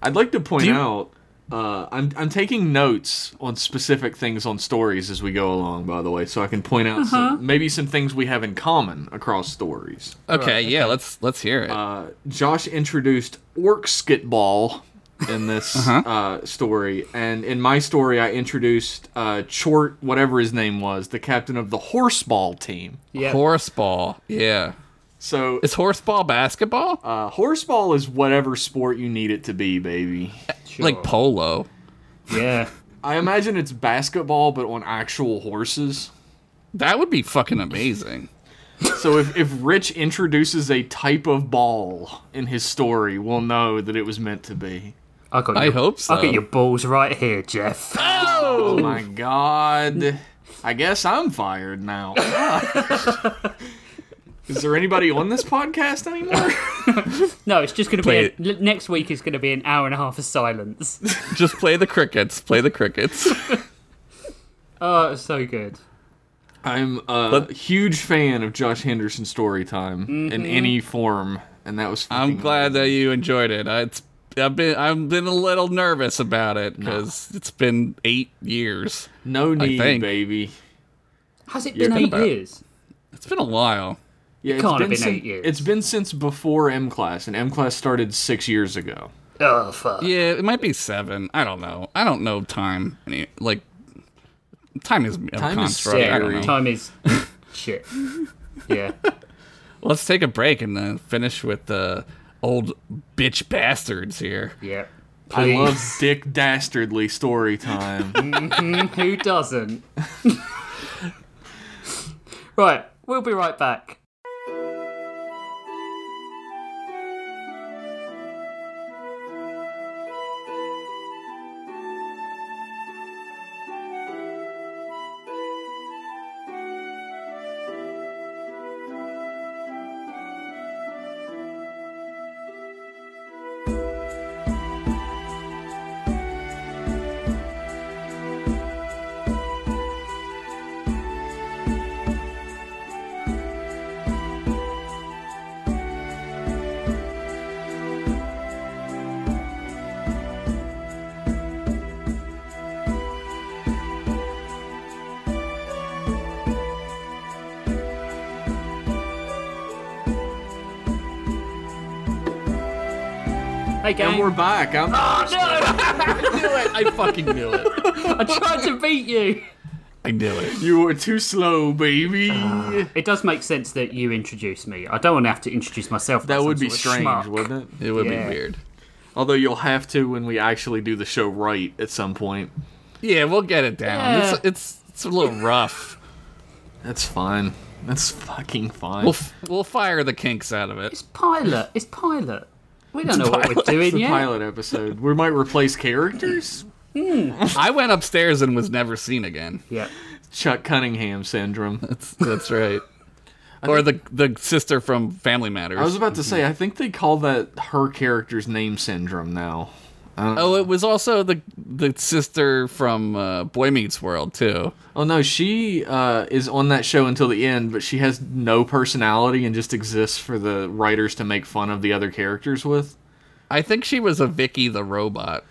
I'd like to point you- out. Uh, I'm I'm taking notes on specific things on stories as we go along. By the way, so I can point out some, maybe some things we have in common across stories. Okay, yeah, let's let's hear it. Uh, Josh introduced Orc Skitball in this uh story, and in my story, I introduced uh, Chort, whatever his name was, the captain of the horseball team. Yeah. Horseball. Yeah. So Is horseball basketball? uh, horseball is whatever sport you need it to be, baby. Sure. Like polo. Yeah. I imagine it's basketball, but on actual horses. That would be fucking amazing. So if, if Rich introduces a type of ball in his story, we'll know that it was meant to be. I got. I your, hope so. I got your balls right here, Jeff. Oh my god. I guess I'm fired now. Is there anybody on this podcast anymore? No, it's just going to be. A, l- next week is going to be an hour and a half of silence. Just play the crickets. Play the crickets. Oh, it's so good. I'm a But- huge fan of Josh Henderson story time in mm-hmm. any form, and that was. I'm fucking glad that you enjoyed it. I, it's I've been I've been a little nervous about it because it's been eight years. no need, baby. Has it You're been been eight about- years? It's been a while. Yeah, it's can't have been been eight years. It's been since before M class, and M class started six years ago. Oh fuck. Yeah, it might be seven. I don't know. I don't know time. Any like time is a Time is construct. I don't scary. Time is shit. Yeah. Let's take a break and then finish with the old bitch bastards here. Yeah. I love Dick Dastardly story time. Mm-hmm. Who doesn't? right, we'll be right back. Hey, gang. and we're back. I'm, Oh, no! I knew it. I fucking knew it. I tried to beat you. I knew it. you were too slow, baby. Ah, it does make sense that you introduce me. I don't want to have to introduce myself. that would be strange, schmuck. wouldn't it? It would Yeah. be weird. Although you'll have to when we actually do the show right at some point. Yeah, we'll get it down. Yeah. It's, it's it's a little rough. That's fine. That's fucking fine. We'll f- we'll fire the kinks out of it. It's pilot. It's pilot. We don't know what we're It's doing the yet. pilot episode. We might replace characters. Hmm. I went upstairs and was never seen again. Yeah. Chuck Cunningham syndrome. That's that's right. Or the the sister from Family Matters. I was about to mhm. say, I think they call that her character's name syndrome now. Oh, it was also the the sister from uh, Boy Meets World too. Oh no, she uh, is on that show until the end, but she has no personality and just exists for the writers to make fun of the other characters with. I think she was a Vicky the robot.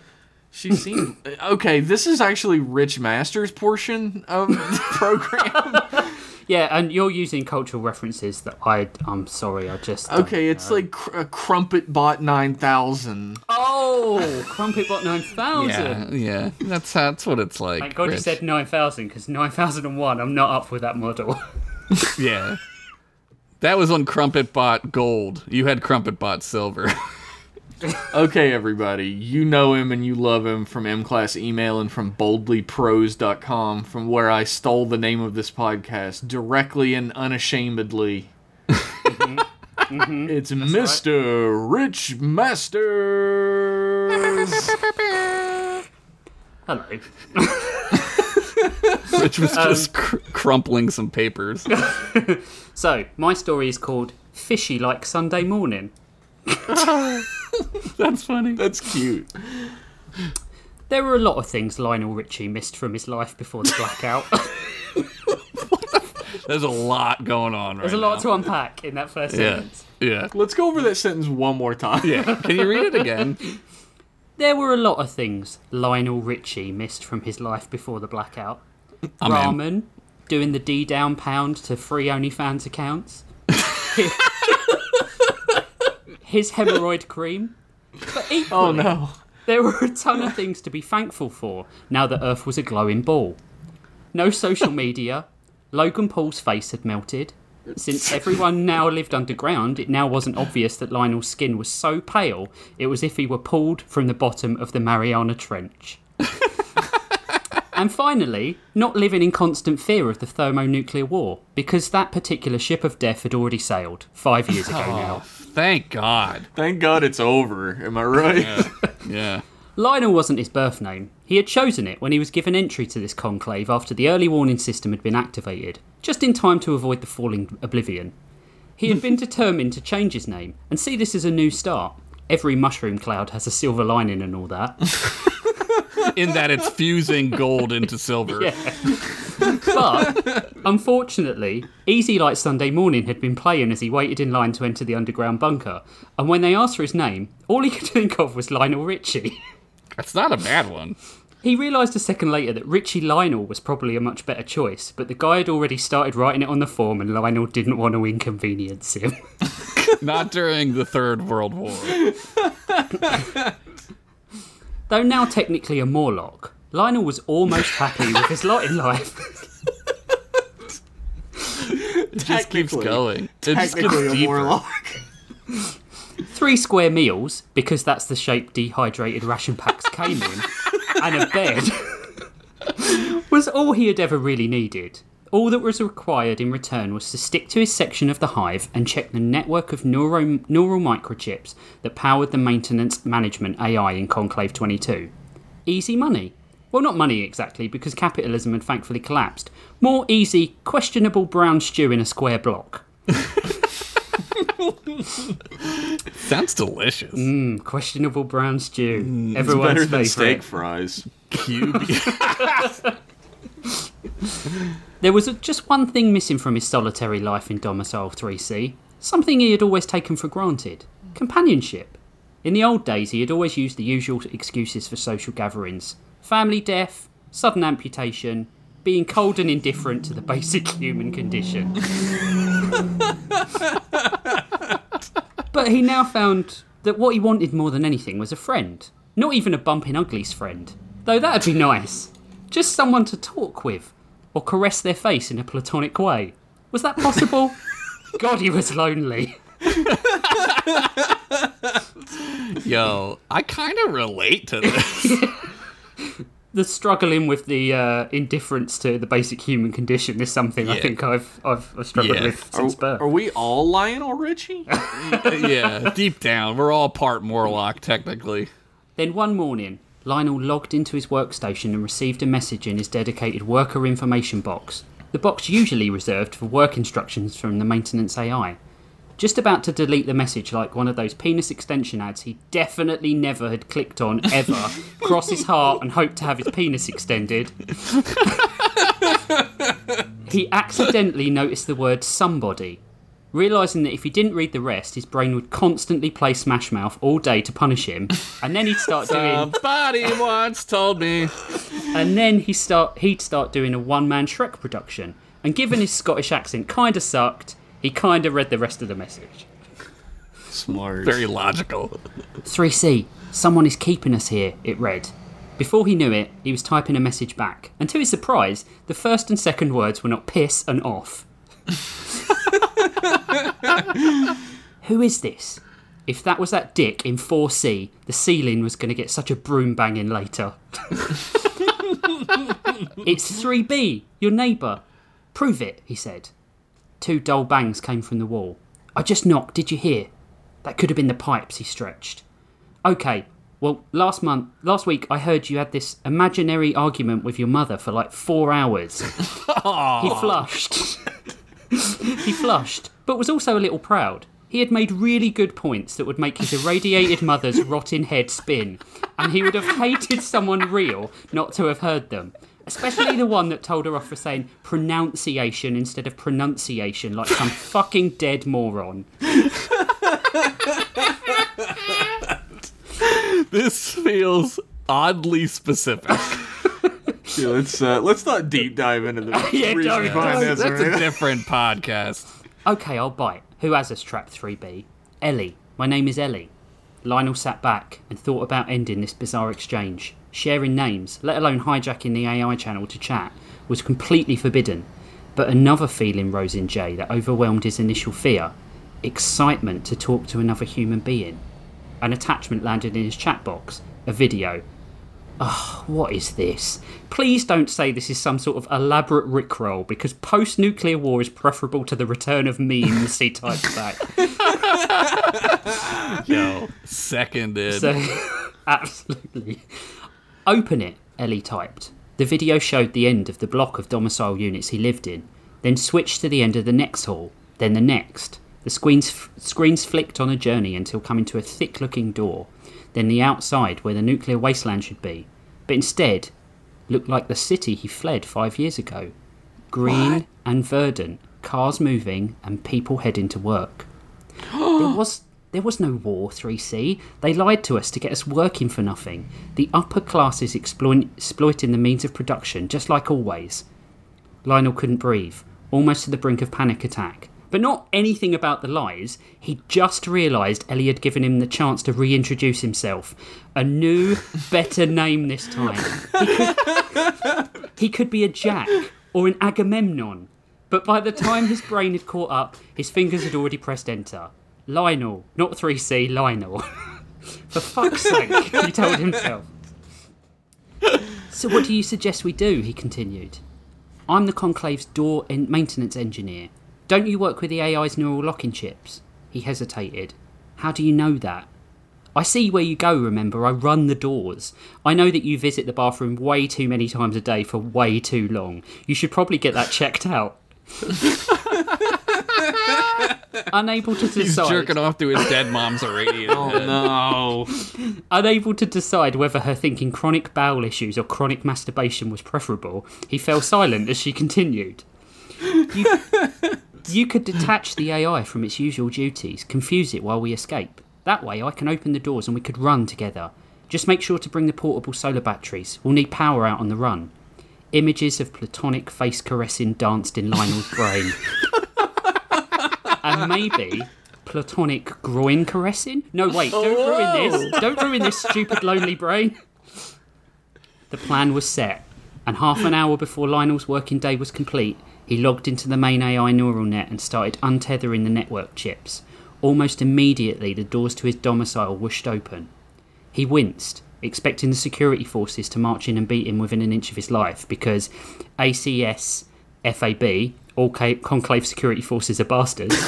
She seemed okay. This is actually Rich Masters' portion of the program. Yeah, and you're using cultural references that I. I'm sorry, I just. Okay, it's know. like cr- a Crumpet Bot nine thousand. Oh, Crumpet Bot 9000. Yeah, yeah. That's that's what it's like. Thank God you said 9000 because 9001, I'm not up with that model. Yeah. That was on Crumpet Bot Gold. You had Crumpet Bot Silver. Okay, everybody, you know him and you love him from M Class Email and from boldlypros.com, from where I stole the name of this podcast directly and unashamedly. It's Mr. Rich Masters. Hello. which was Um, just cr- crumpling some papers. So, my story is called Fishy Like Sunday Morning. That's funny. That's cute. There were a lot of things Lionel Richie missed from his life before the blackout. There's a lot going on right There's a lot now. to unpack in that first Yeah. sentence. Yeah. Let's go over that sentence one more time. Yeah. Can you read it again? There were a lot of things Lionel Richie missed from his life before the blackout. I'm in. Ramen, doing the D down pound to free OnlyFans accounts. His hemorrhoid cream. But equally, Oh no. there were a ton of things to be thankful for now that Earth was a glowing ball. No social media. Logan Paul's face had melted. Since everyone now lived underground, it now wasn't obvious that Lionel's skin was so pale it was if he were pulled from the bottom of the Mariana Trench. and finally, not living in constant fear of the thermonuclear war, because that particular ship of death had already sailed five years ago ah. now. Thank God. Thank God it's over. Am I right? Yeah. Lionel wasn't his birth name. He had chosen it when he was given entry to this conclave after the early warning system had been activated, just in time to avoid the falling oblivion. He had been determined to change his name and see this as a new start. Every mushroom cloud has a silver lining and all that. In that it's fusing gold into silver. Yeah. But unfortunately, Easy Like Sunday Morning had been playing as he waited in line to enter the underground bunker. And when they asked for his name, all he could think of was Lionel Richie. That's not a bad one. He realised a second later that Richie Lionel was probably a much better choice, but the guy had already started writing it on the form and Lionel didn't want to inconvenience him. Not during the Third World War. Though now technically a Morlock, Lionel was almost happy with his lot in life. It just keeps going. It just gets Technically a deeper. warlock. Three square meals, because that's the shape dehydrated ration packs came in, and a bed was all he had ever really needed. All that was required in return was to stick to his section of the hive and check the network of neuro- neural microchips that powered the maintenance management AI in Conclave 22. Easy money. Well, not money exactly, because capitalism had thankfully collapsed. More easy, questionable brown stew in a square block. Sounds delicious. Mm, questionable brown stew. Mm, It's Everyone's better than favourite. steak fries. QB. There was just one thing missing from his solitary life in Domicile 3C, something he had always taken for granted companionship. In the old days, he had always used the usual excuses for social gatherings family death, sudden amputation, being cold and indifferent to the basic human condition. but he now found that what he wanted more than anything was a friend. Not even a bumping uglies friend. Though that'd be nice. Just someone to talk with or caress their face in a platonic way. Was that possible? God, he was lonely. Yo, I kind of relate to this. The struggling with the uh, indifference to the basic human condition is something I think I've, I've, I've struggled Yeah. with since Are, birth. are we all Lionel Richie? yeah, deep down, we're all part Morlock, technically. Then one morning, Lionel logged into his workstation and received a message in his dedicated worker information box. The box usually reserved for work instructions from the maintenance AI. Just about to delete the message like one of those penis extension ads he definitely never had clicked on ever, cross his heart and hope to have his penis extended. he accidentally noticed the word somebody realizing that if he didn't read the rest, his brain would constantly play Smash Mouth all day to punish him, and then he'd start doing, Somebody once told me. and then he start he'd start doing a one-man Shrek production. And given his Scottish accent kind of sucked, he kind of read the rest of the message. Smart. Very logical. 3C, someone is keeping us here, it read. Before he knew it, he was typing a message back, and to his surprise, the first and second words were not piss and off. Who is this? If that was that dick in 4C, the ceiling was going to get such a broom banging later. it's 3B, your neighbour. Prove it, he said. Two dull bangs came from the wall. I just knocked, did you hear? That could have been the pipes, he stretched. Okay, well, last month, last week, I heard you had this imaginary argument with your mother for like four hours. he flushed. he flushed, but was also a little proud. He had made really good points that would make his irradiated mother's rotten head spin, and he would have hated someone real not to have heard them. Especially the one that told her off for saying pronunciation instead of pronunciation, like some fucking dead moron. This feels oddly specific. Yeah, let's uh, let's not deep dive into the Yeah, reason don't- don't. this, That's a different podcast. Okay, I'll bite. Who has us trapped 3B? Ellie. My name is Ellie. Lionel sat back and thought about ending this bizarre exchange. Sharing names, let alone hijacking the AI channel to chat, was completely forbidden. But another feeling rose in Jay that overwhelmed his initial fear excitement to talk to another human being. An attachment landed in his chat box a video. Oh, what is this? Please don't say this is some sort of elaborate rickroll because post nuclear war is preferable to the return of memes, he typed back. Yo, seconded. So, absolutely. Open it, Ellie typed. The video showed the end of the block of domicile units he lived in, then switched to the end of the next hall, then the next. The screens, screens flicked on a journey until coming to a thick looking door, then the outside where the nuclear wasteland should be, but instead looked like the city he fled five years ago. green and verdant, cars moving, and people heading to work. there was there was no war, 3C. They lied to us to get us working for nothing. The upper classes exploit, exploiting the means of production, just like always. Lionel couldn't breathe, almost to the brink of panic attack. But not anything about the lies. He just realised Ellie had given him the chance to reintroduce himself. A new, better name this time. He could, he could be a Jack or an Agamemnon. But by the time his brain had caught up, his fingers had already pressed enter. Lionel, not 3C, Lionel. For fuck's sake, he told himself. So, what do you suggest we do? He continued. I'm the Conclave's door and maintenance engineer. Don't you work with the AI's neural locking chips? He hesitated. How do you know that? I see where you go, remember? I run the doors. I know that you visit the bathroom way too many times a day for way too long. You should probably get that checked out. Unable to decide. He's decide. jerking off to his dead mom's irradiated Oh no. Unable to decide whether her thinking chronic bowel issues or chronic masturbation was preferable, he fell silent as she continued. You, you could detach the AI from its usual duties, confuse it while we escape. That way, I can open the doors and we could run together. Just make sure to bring the portable solar batteries. We'll need power out on the run. Images of platonic face caressing danced in Lionel's brain. and maybe platonic groin caressing? No, wait, don't ruin oh. this. Don't ruin this stupid lonely brain. The plan was set, and half an hour before Lionel's working day was complete, he logged into the main AI neural net and started untethering the network chips. Almost immediately, the doors to his domicile whooshed open. He winced, expecting the security forces to march in and beat him within an inch of his life because ACS FAB, all Ca- Conclave security forces are bastards.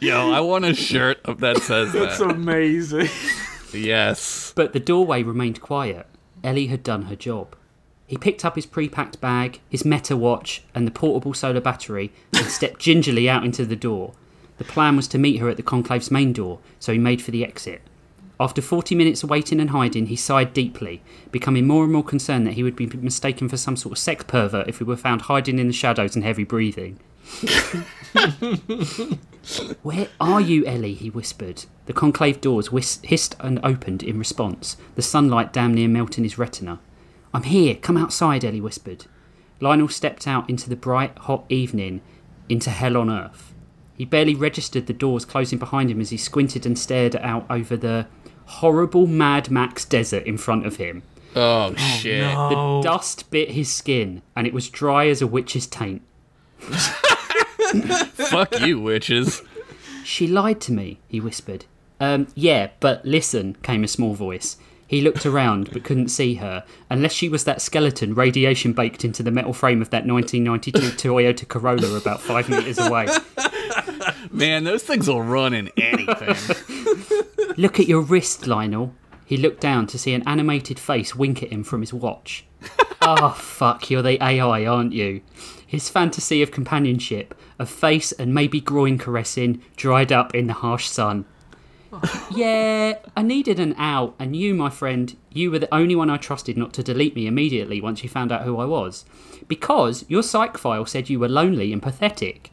Yo, I want a shirt that says That's amazing. yes. But the doorway remained quiet. Ellie had done her job. He picked up his pre packed bag, his Meta watch, and the portable solar battery and stepped gingerly out into the door. The plan was to meet her at the Conclave's main door, so he made for the exit. After 40 minutes of waiting and hiding, he sighed deeply, becoming more and more concerned that he would be mistaken for some sort of sex pervert if he were found hiding in the shadows and heavy breathing. Where are you, Ellie? he whispered. The conclave doors whis- hissed and opened in response, the sunlight damn near melting his retina. I'm here, come outside, Ellie whispered. Lionel stepped out into the bright, hot evening, into hell on earth. He barely registered the doors closing behind him as he squinted and stared out over the horrible Mad Max desert in front of him. Oh, shit. The dust bit his skin, and it was dry as a witch's taint. Fuck you, witches. She lied to me, he whispered. Um, yeah, but listen, came a small voice. He looked around but couldn't see her, unless she was that skeleton radiation baked into the metal frame of that 1992 Toyota Corolla about five metres away. Man, those things will run in anything. Look at your wrist, Lionel. He looked down to see an animated face wink at him from his watch. oh, fuck, you're the AI, aren't you? His fantasy of companionship, of face and maybe groin caressing, dried up in the harsh sun. yeah, I needed an out, and you, my friend, you were the only one I trusted not to delete me immediately once you found out who I was. Because your psych file said you were lonely and pathetic.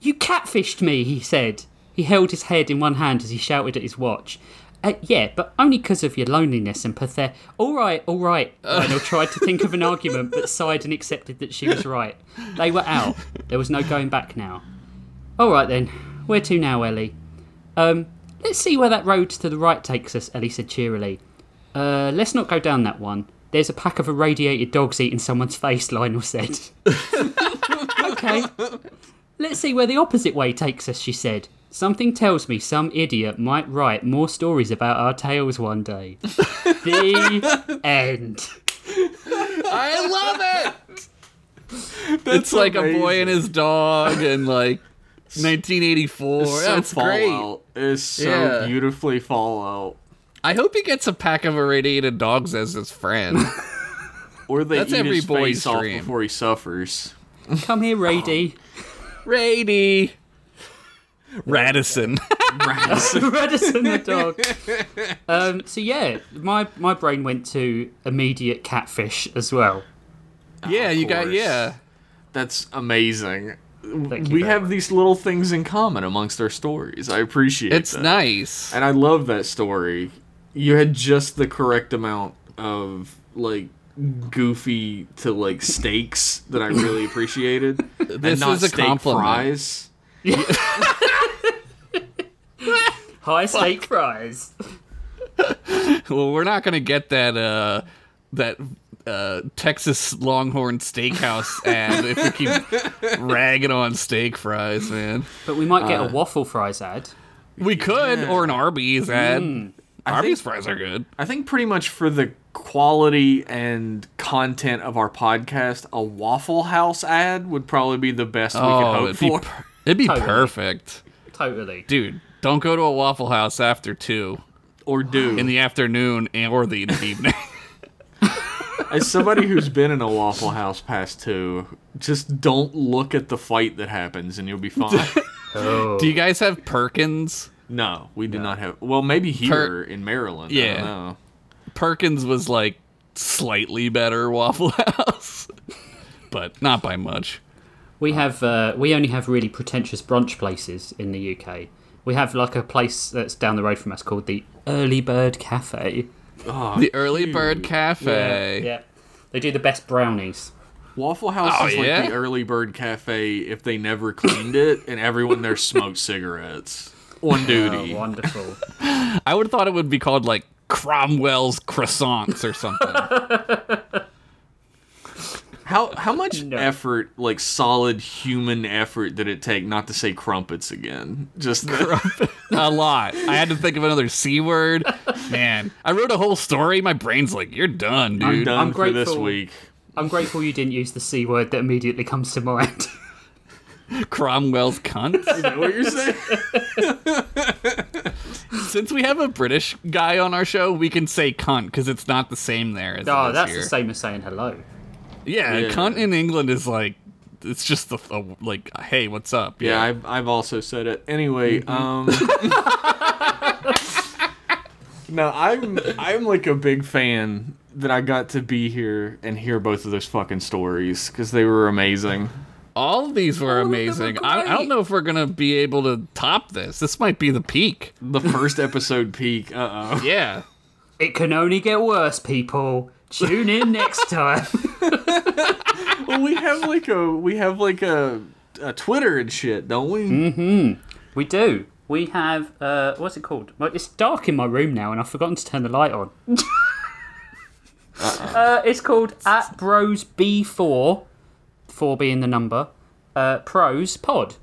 You catfished me, he said. He held his head in one hand as he shouted at his watch. Uh, yeah, but only because of your loneliness and pathetic. All right, all right. Lionel tried to think of an argument, but sighed and accepted that she was right. They were out. There was no going back now. All right then. Where to now, Ellie? Um, let's see where that road to the right takes us. Ellie said cheerily. Uh, let's not go down that one. There's a pack of irradiated dogs eating someone's face. Lionel said. okay. Let's see where the opposite way takes us, she said. Something tells me some idiot might write more stories about our tales one day. the end. I love it. it's like a boy and his dog and like 1984. It's so That's great. It's so Yeah. beautifully Fallout. I hope he gets a pack of irradiated dogs as his friend. Or they That's eat every his boy's face off before he suffers. Come here, Rady. Rady. Radisson. Radisson the dog. Um, so yeah, my my brain went to immediate catfish as well. yeah, you got yeah. That's amazing. Thank we have much. these little things in common amongst our stories. I appreciate It's that. nice. And I love that story. You had just the correct amount of like goofy to like stakes that I really appreciated. and This not is a steak compliment. fries. High stake fries. Well, we're not gonna get that uh that uh Texas Longhorn Steakhouse ad if we keep ragging on steak fries, man. But we might Uh, get a waffle fries ad. We could, or an Arby's ad. Mm. Arby's fries are good. I think pretty much for the quality and content of our podcast, a Waffle House ad would probably be the best we could Oh, hope it'd be, for. per- it'd be Totally. perfect. Totally. Dude, don't go to a Waffle House after 2 or do. in the afternoon and- or the evening. As somebody who's been in a Waffle House past two, just don't look at the fight that happens and you'll be fine. Oh. Do you guys have Perkins? no, we do not have. Well, maybe here Per- in Maryland. I Yeah. don't know. Perkins was like slightly better Waffle House, but not by much. We have uh, we only have really pretentious brunch places in the UK. We have like a place that's down the road from us called the Early Bird Cafe. Oh, The Early dude. Bird Cafe. Yeah. They do the best brownies. Waffle House Oh, is like yeah? the early bird cafe if they never cleaned it and everyone there smoked cigarettes on oh, duty. Oh, wonderful. I would have thought it would be called like Cromwell's croissants or something. How how much No. effort, like solid human effort, did it take not to say crumpets again? Just a lot. I had to think of another c word. Man, I wrote a whole story. My brain's like, you're done, dude. I'm done I'm for this grateful. week. I'm grateful you didn't use the C word that immediately comes to mind. Cromwell's cunt. Is that what you're saying? Since we have a British guy on our show, we can say cunt because it's not the same there as oh, it is that's here. the same as saying hello. Yeah, Yeah. cunt in England is like, it's just the a, like, hey, what's up? Yeah, I've, I've also said it. Anyway, um No, I'm I'm like a big fan that I got to be here and hear both of those fucking stories because they were amazing. all of these were of them were amazing. I, I don't know if we're gonna be able to top this. This might be the peak. The first episode peak. Uh oh. Yeah. It can only get worse, people. Tune in next time. Well, we have like a we have like a, a Twitter and shit, don't we? we do. We have uh, what's it called? It's dark in my room now, and I've forgotten to turn the light on. uh, it's called at Bros B four, four being the number. Uh, pros Pod.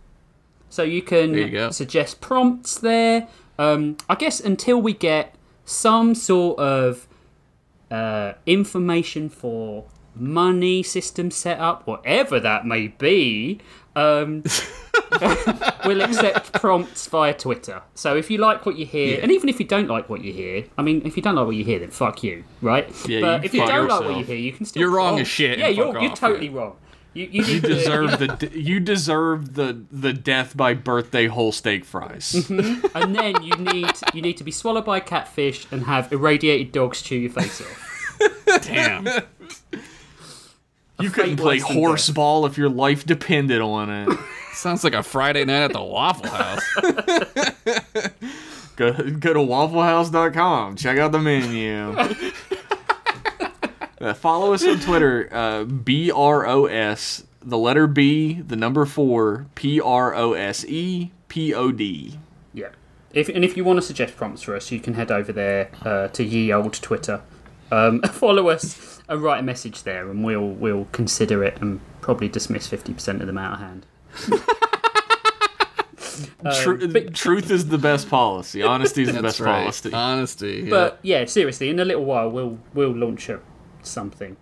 So you can you suggest prompts there. Um, I guess until we get some sort of uh, information for money system set up, whatever that may be, um, we'll accept prompts via Twitter. So if you like what you hear, Yeah. and even if you don't like what you hear, I mean, if you don't like what you hear, then fuck you, right? Yeah, but you if you don't like what you hear, you can still. You're wrong oh, as shit Yeah, you're you're totally yeah. wrong. You, you, You need to- deserve the you deserve the the death by birthday whole steak fries. Mm-hmm. and then you need you need to be swallowed by a catfish and have irradiated dogs chew your face off. Damn. You couldn't play worse than ball if your life depended on it. Sounds like a Friday night at the Waffle House. Go, go to wafflehouse.com. Check out the menu. Uh, follow us on Twitter. Uh, B R O S, the letter B, the number four, P R O S E P O D. Yeah. If, and if you want to suggest prompts for us, you can head over there uh, to ye old Twitter. Um, follow us and write a message there, and we'll we'll consider it and probably dismiss fifty percent of them out of hand. Tru- but- truth is the best policy. Honesty is the best right. policy. Honesty. Yeah. But yeah, seriously, in a little while we'll we'll launch a something,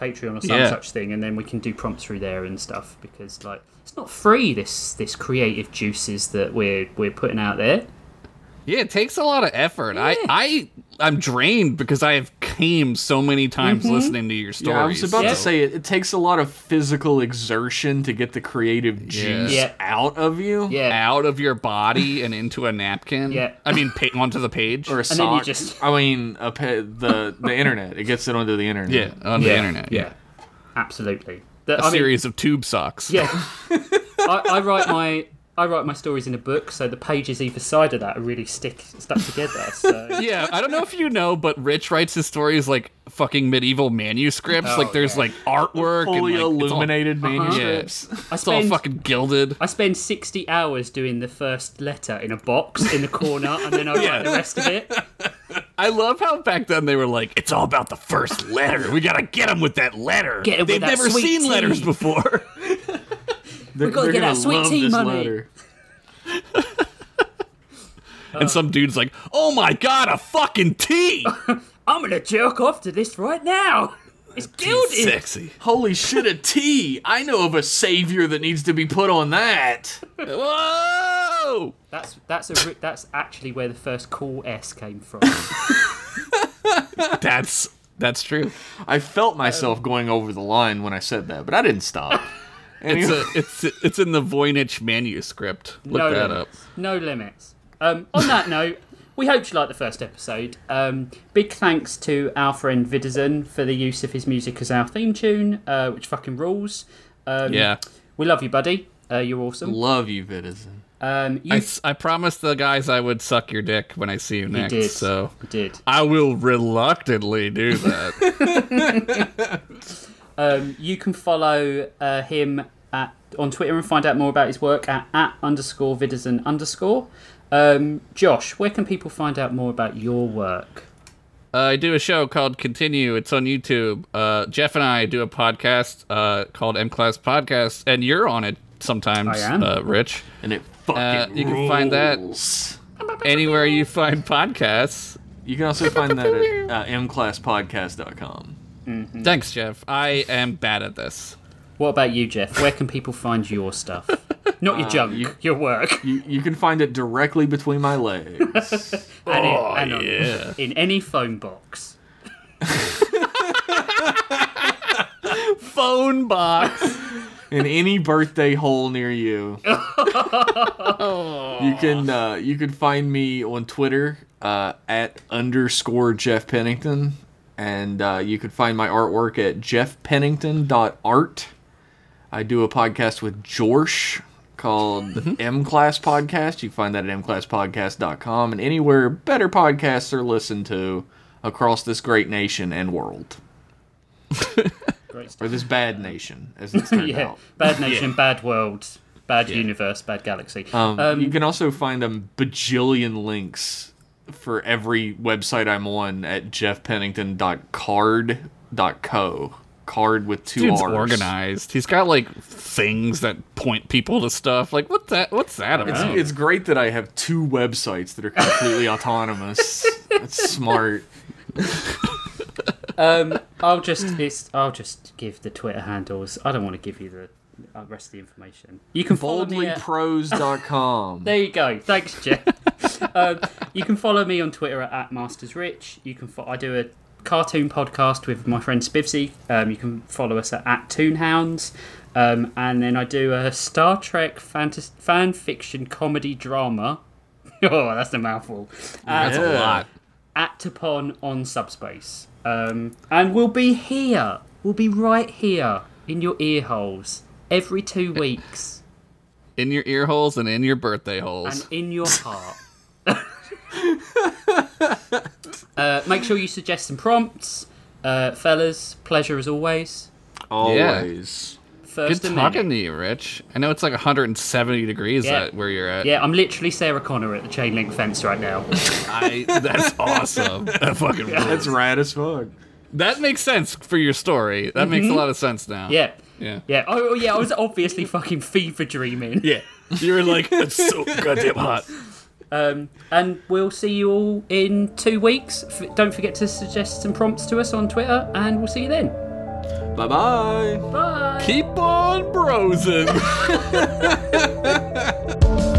Patreon or some Yeah. such thing, and then we can do prompts through there and stuff because like it's not free. This this creative juices that we're we're putting out there. Yeah, it takes a lot of effort. I, I, I'm drained because I have came so many times mm-hmm. listening to your stories. Yeah, I was about Yeah. to say it, it takes a lot of physical exertion to get the creative juice Yeah. out of you. Yeah. out of your body and into a napkin. Yeah. I mean, pa- onto the page. Or a And then you sock. just- I mean, a pe- the the internet. It gets it onto the internet. yeah, on the internet. Yeah, Absolutely. The- a I mean, series of tube socks. Yeah. I, I write my I write my stories in a book, so the pages either side of that are really stick stuck together. So Yeah, I don't know if you know, but Rich writes his stories like fucking medieval manuscripts. Oh, like there's yeah. like artwork Fully and like, it's all- illuminated Uh-huh. manuscripts. I It's all spend fucking gilded. I spend sixty hours doing the first letter in a box in the corner, and then I Yeah. write the rest of it. I love how back then they were like, "It's all about the first letter. We gotta get them with that letter. Get 'em with They've that never sweet seen tea." letters before." They're, gotta they're get gonna that sweet tea this money. letter. and some dude's like, "Oh my god, a fucking tea! I'm gonna jerk off to this right now. It's gilded. Sexy." Holy shit, a tea! I know of a savior that needs to be put on that. Whoa! That's that's a ri- that's actually where the first cool S came from. That's that's true. I felt myself going over the line when I said that, but I didn't stop. It's a, it's it's in the Voynich manuscript. Look no that limits. up. No limits. Um, on that note, we hope you liked the first episode. Um, big thanks to our friend Vidazen for the use of his music as our theme tune, uh, which fucking rules. Um, Yeah. We love you, buddy. Uh, you're awesome. love you, Vidazen. Um, you I, I promised the guys I would suck your dick when I see you next. You did. So did. I will reluctantly do that. Um, you can follow uh, him at on Twitter and find out more about his work at, at underscore Vidazen underscore. Um, Josh, where can people find out more about your work? uh, I do a show called Continue. It's on YouTube. Uh, Jeff and I do a podcast uh, called M Class Podcast, and you're on it sometimes, I am. Uh, Rich. And it fucking Uh, you can find that- Anywhere you find podcasts. You can also find that at uh, mclasspodcast.com. Thanks, Jeff. I am bad at this. What about you, Jeff? Where can people find your stuff? Not your junk, you- your work. You, you can find it directly between my legs. and, it- Oh, and on- yeah. in any phone box. Phone box. in any birthday hole near you. you can uh, you can find me on Twitter uh, at underscore Jeff Pennington, and uh, you can find my artwork at jeffpennington.art. I do a podcast with Jorsh called M Class Podcast. You can find that at mclasspodcast.com and anywhere better podcasts are listened to across this great nation and world. Great Or this bad nation, as it's turned Yeah. out. Bad nation, bad world, bad universe, bad galaxy. Um, you can also find a bajillion links for every website I'm on at jeffpennington.carrd.co. Card with two Dude's R's. organized. He's got like things that point people to stuff. Like what's that? What's that It's, about? it's great that I have two websites that are completely autonomous. That's smart. Um, I'll just it's, I'll just give the Twitter handles. I don't want to give you the uh, rest of the information. You can follow me at- There you go. Thanks, Jeff. um, you can follow me on Twitter at, at MastersRich. You can fo- I do a cartoon podcast with my friend Spivsy. Um, you can follow us at, at Toonhounds. Um, and then I do a Star Trek fantas- fan fiction comedy drama. oh, that's a mouthful. That's Yeah. a lot. At Tapon on Subspace. Um, and we'll be here. We'll be right here in your ear holes every two weeks In your ear holes and in your birthday holes. and in your heart. uh, make sure you suggest some prompts. Uh, fellas, pleasure as always. Always. First Good and talking many. to you, Rich. I know it's like 170 degrees Yeah. at where you're at. Yeah, I'm literally Sarah Connor at the chain link fence right now. I, that's awesome. That fucking rules. That's rad as fuck. That makes sense for your story. That makes a lot of sense now. Mm-hmm. Yeah. Yeah. Yeah. Oh, oh, yeah. I was obviously fucking fever dreaming. Yeah. You were like, it's so goddamn hot. Um, and we'll see you all in two weeks. F- don't forget to suggest some prompts to us on Twitter, and we'll see you then. Bye bye. Bye. Keep on brosing.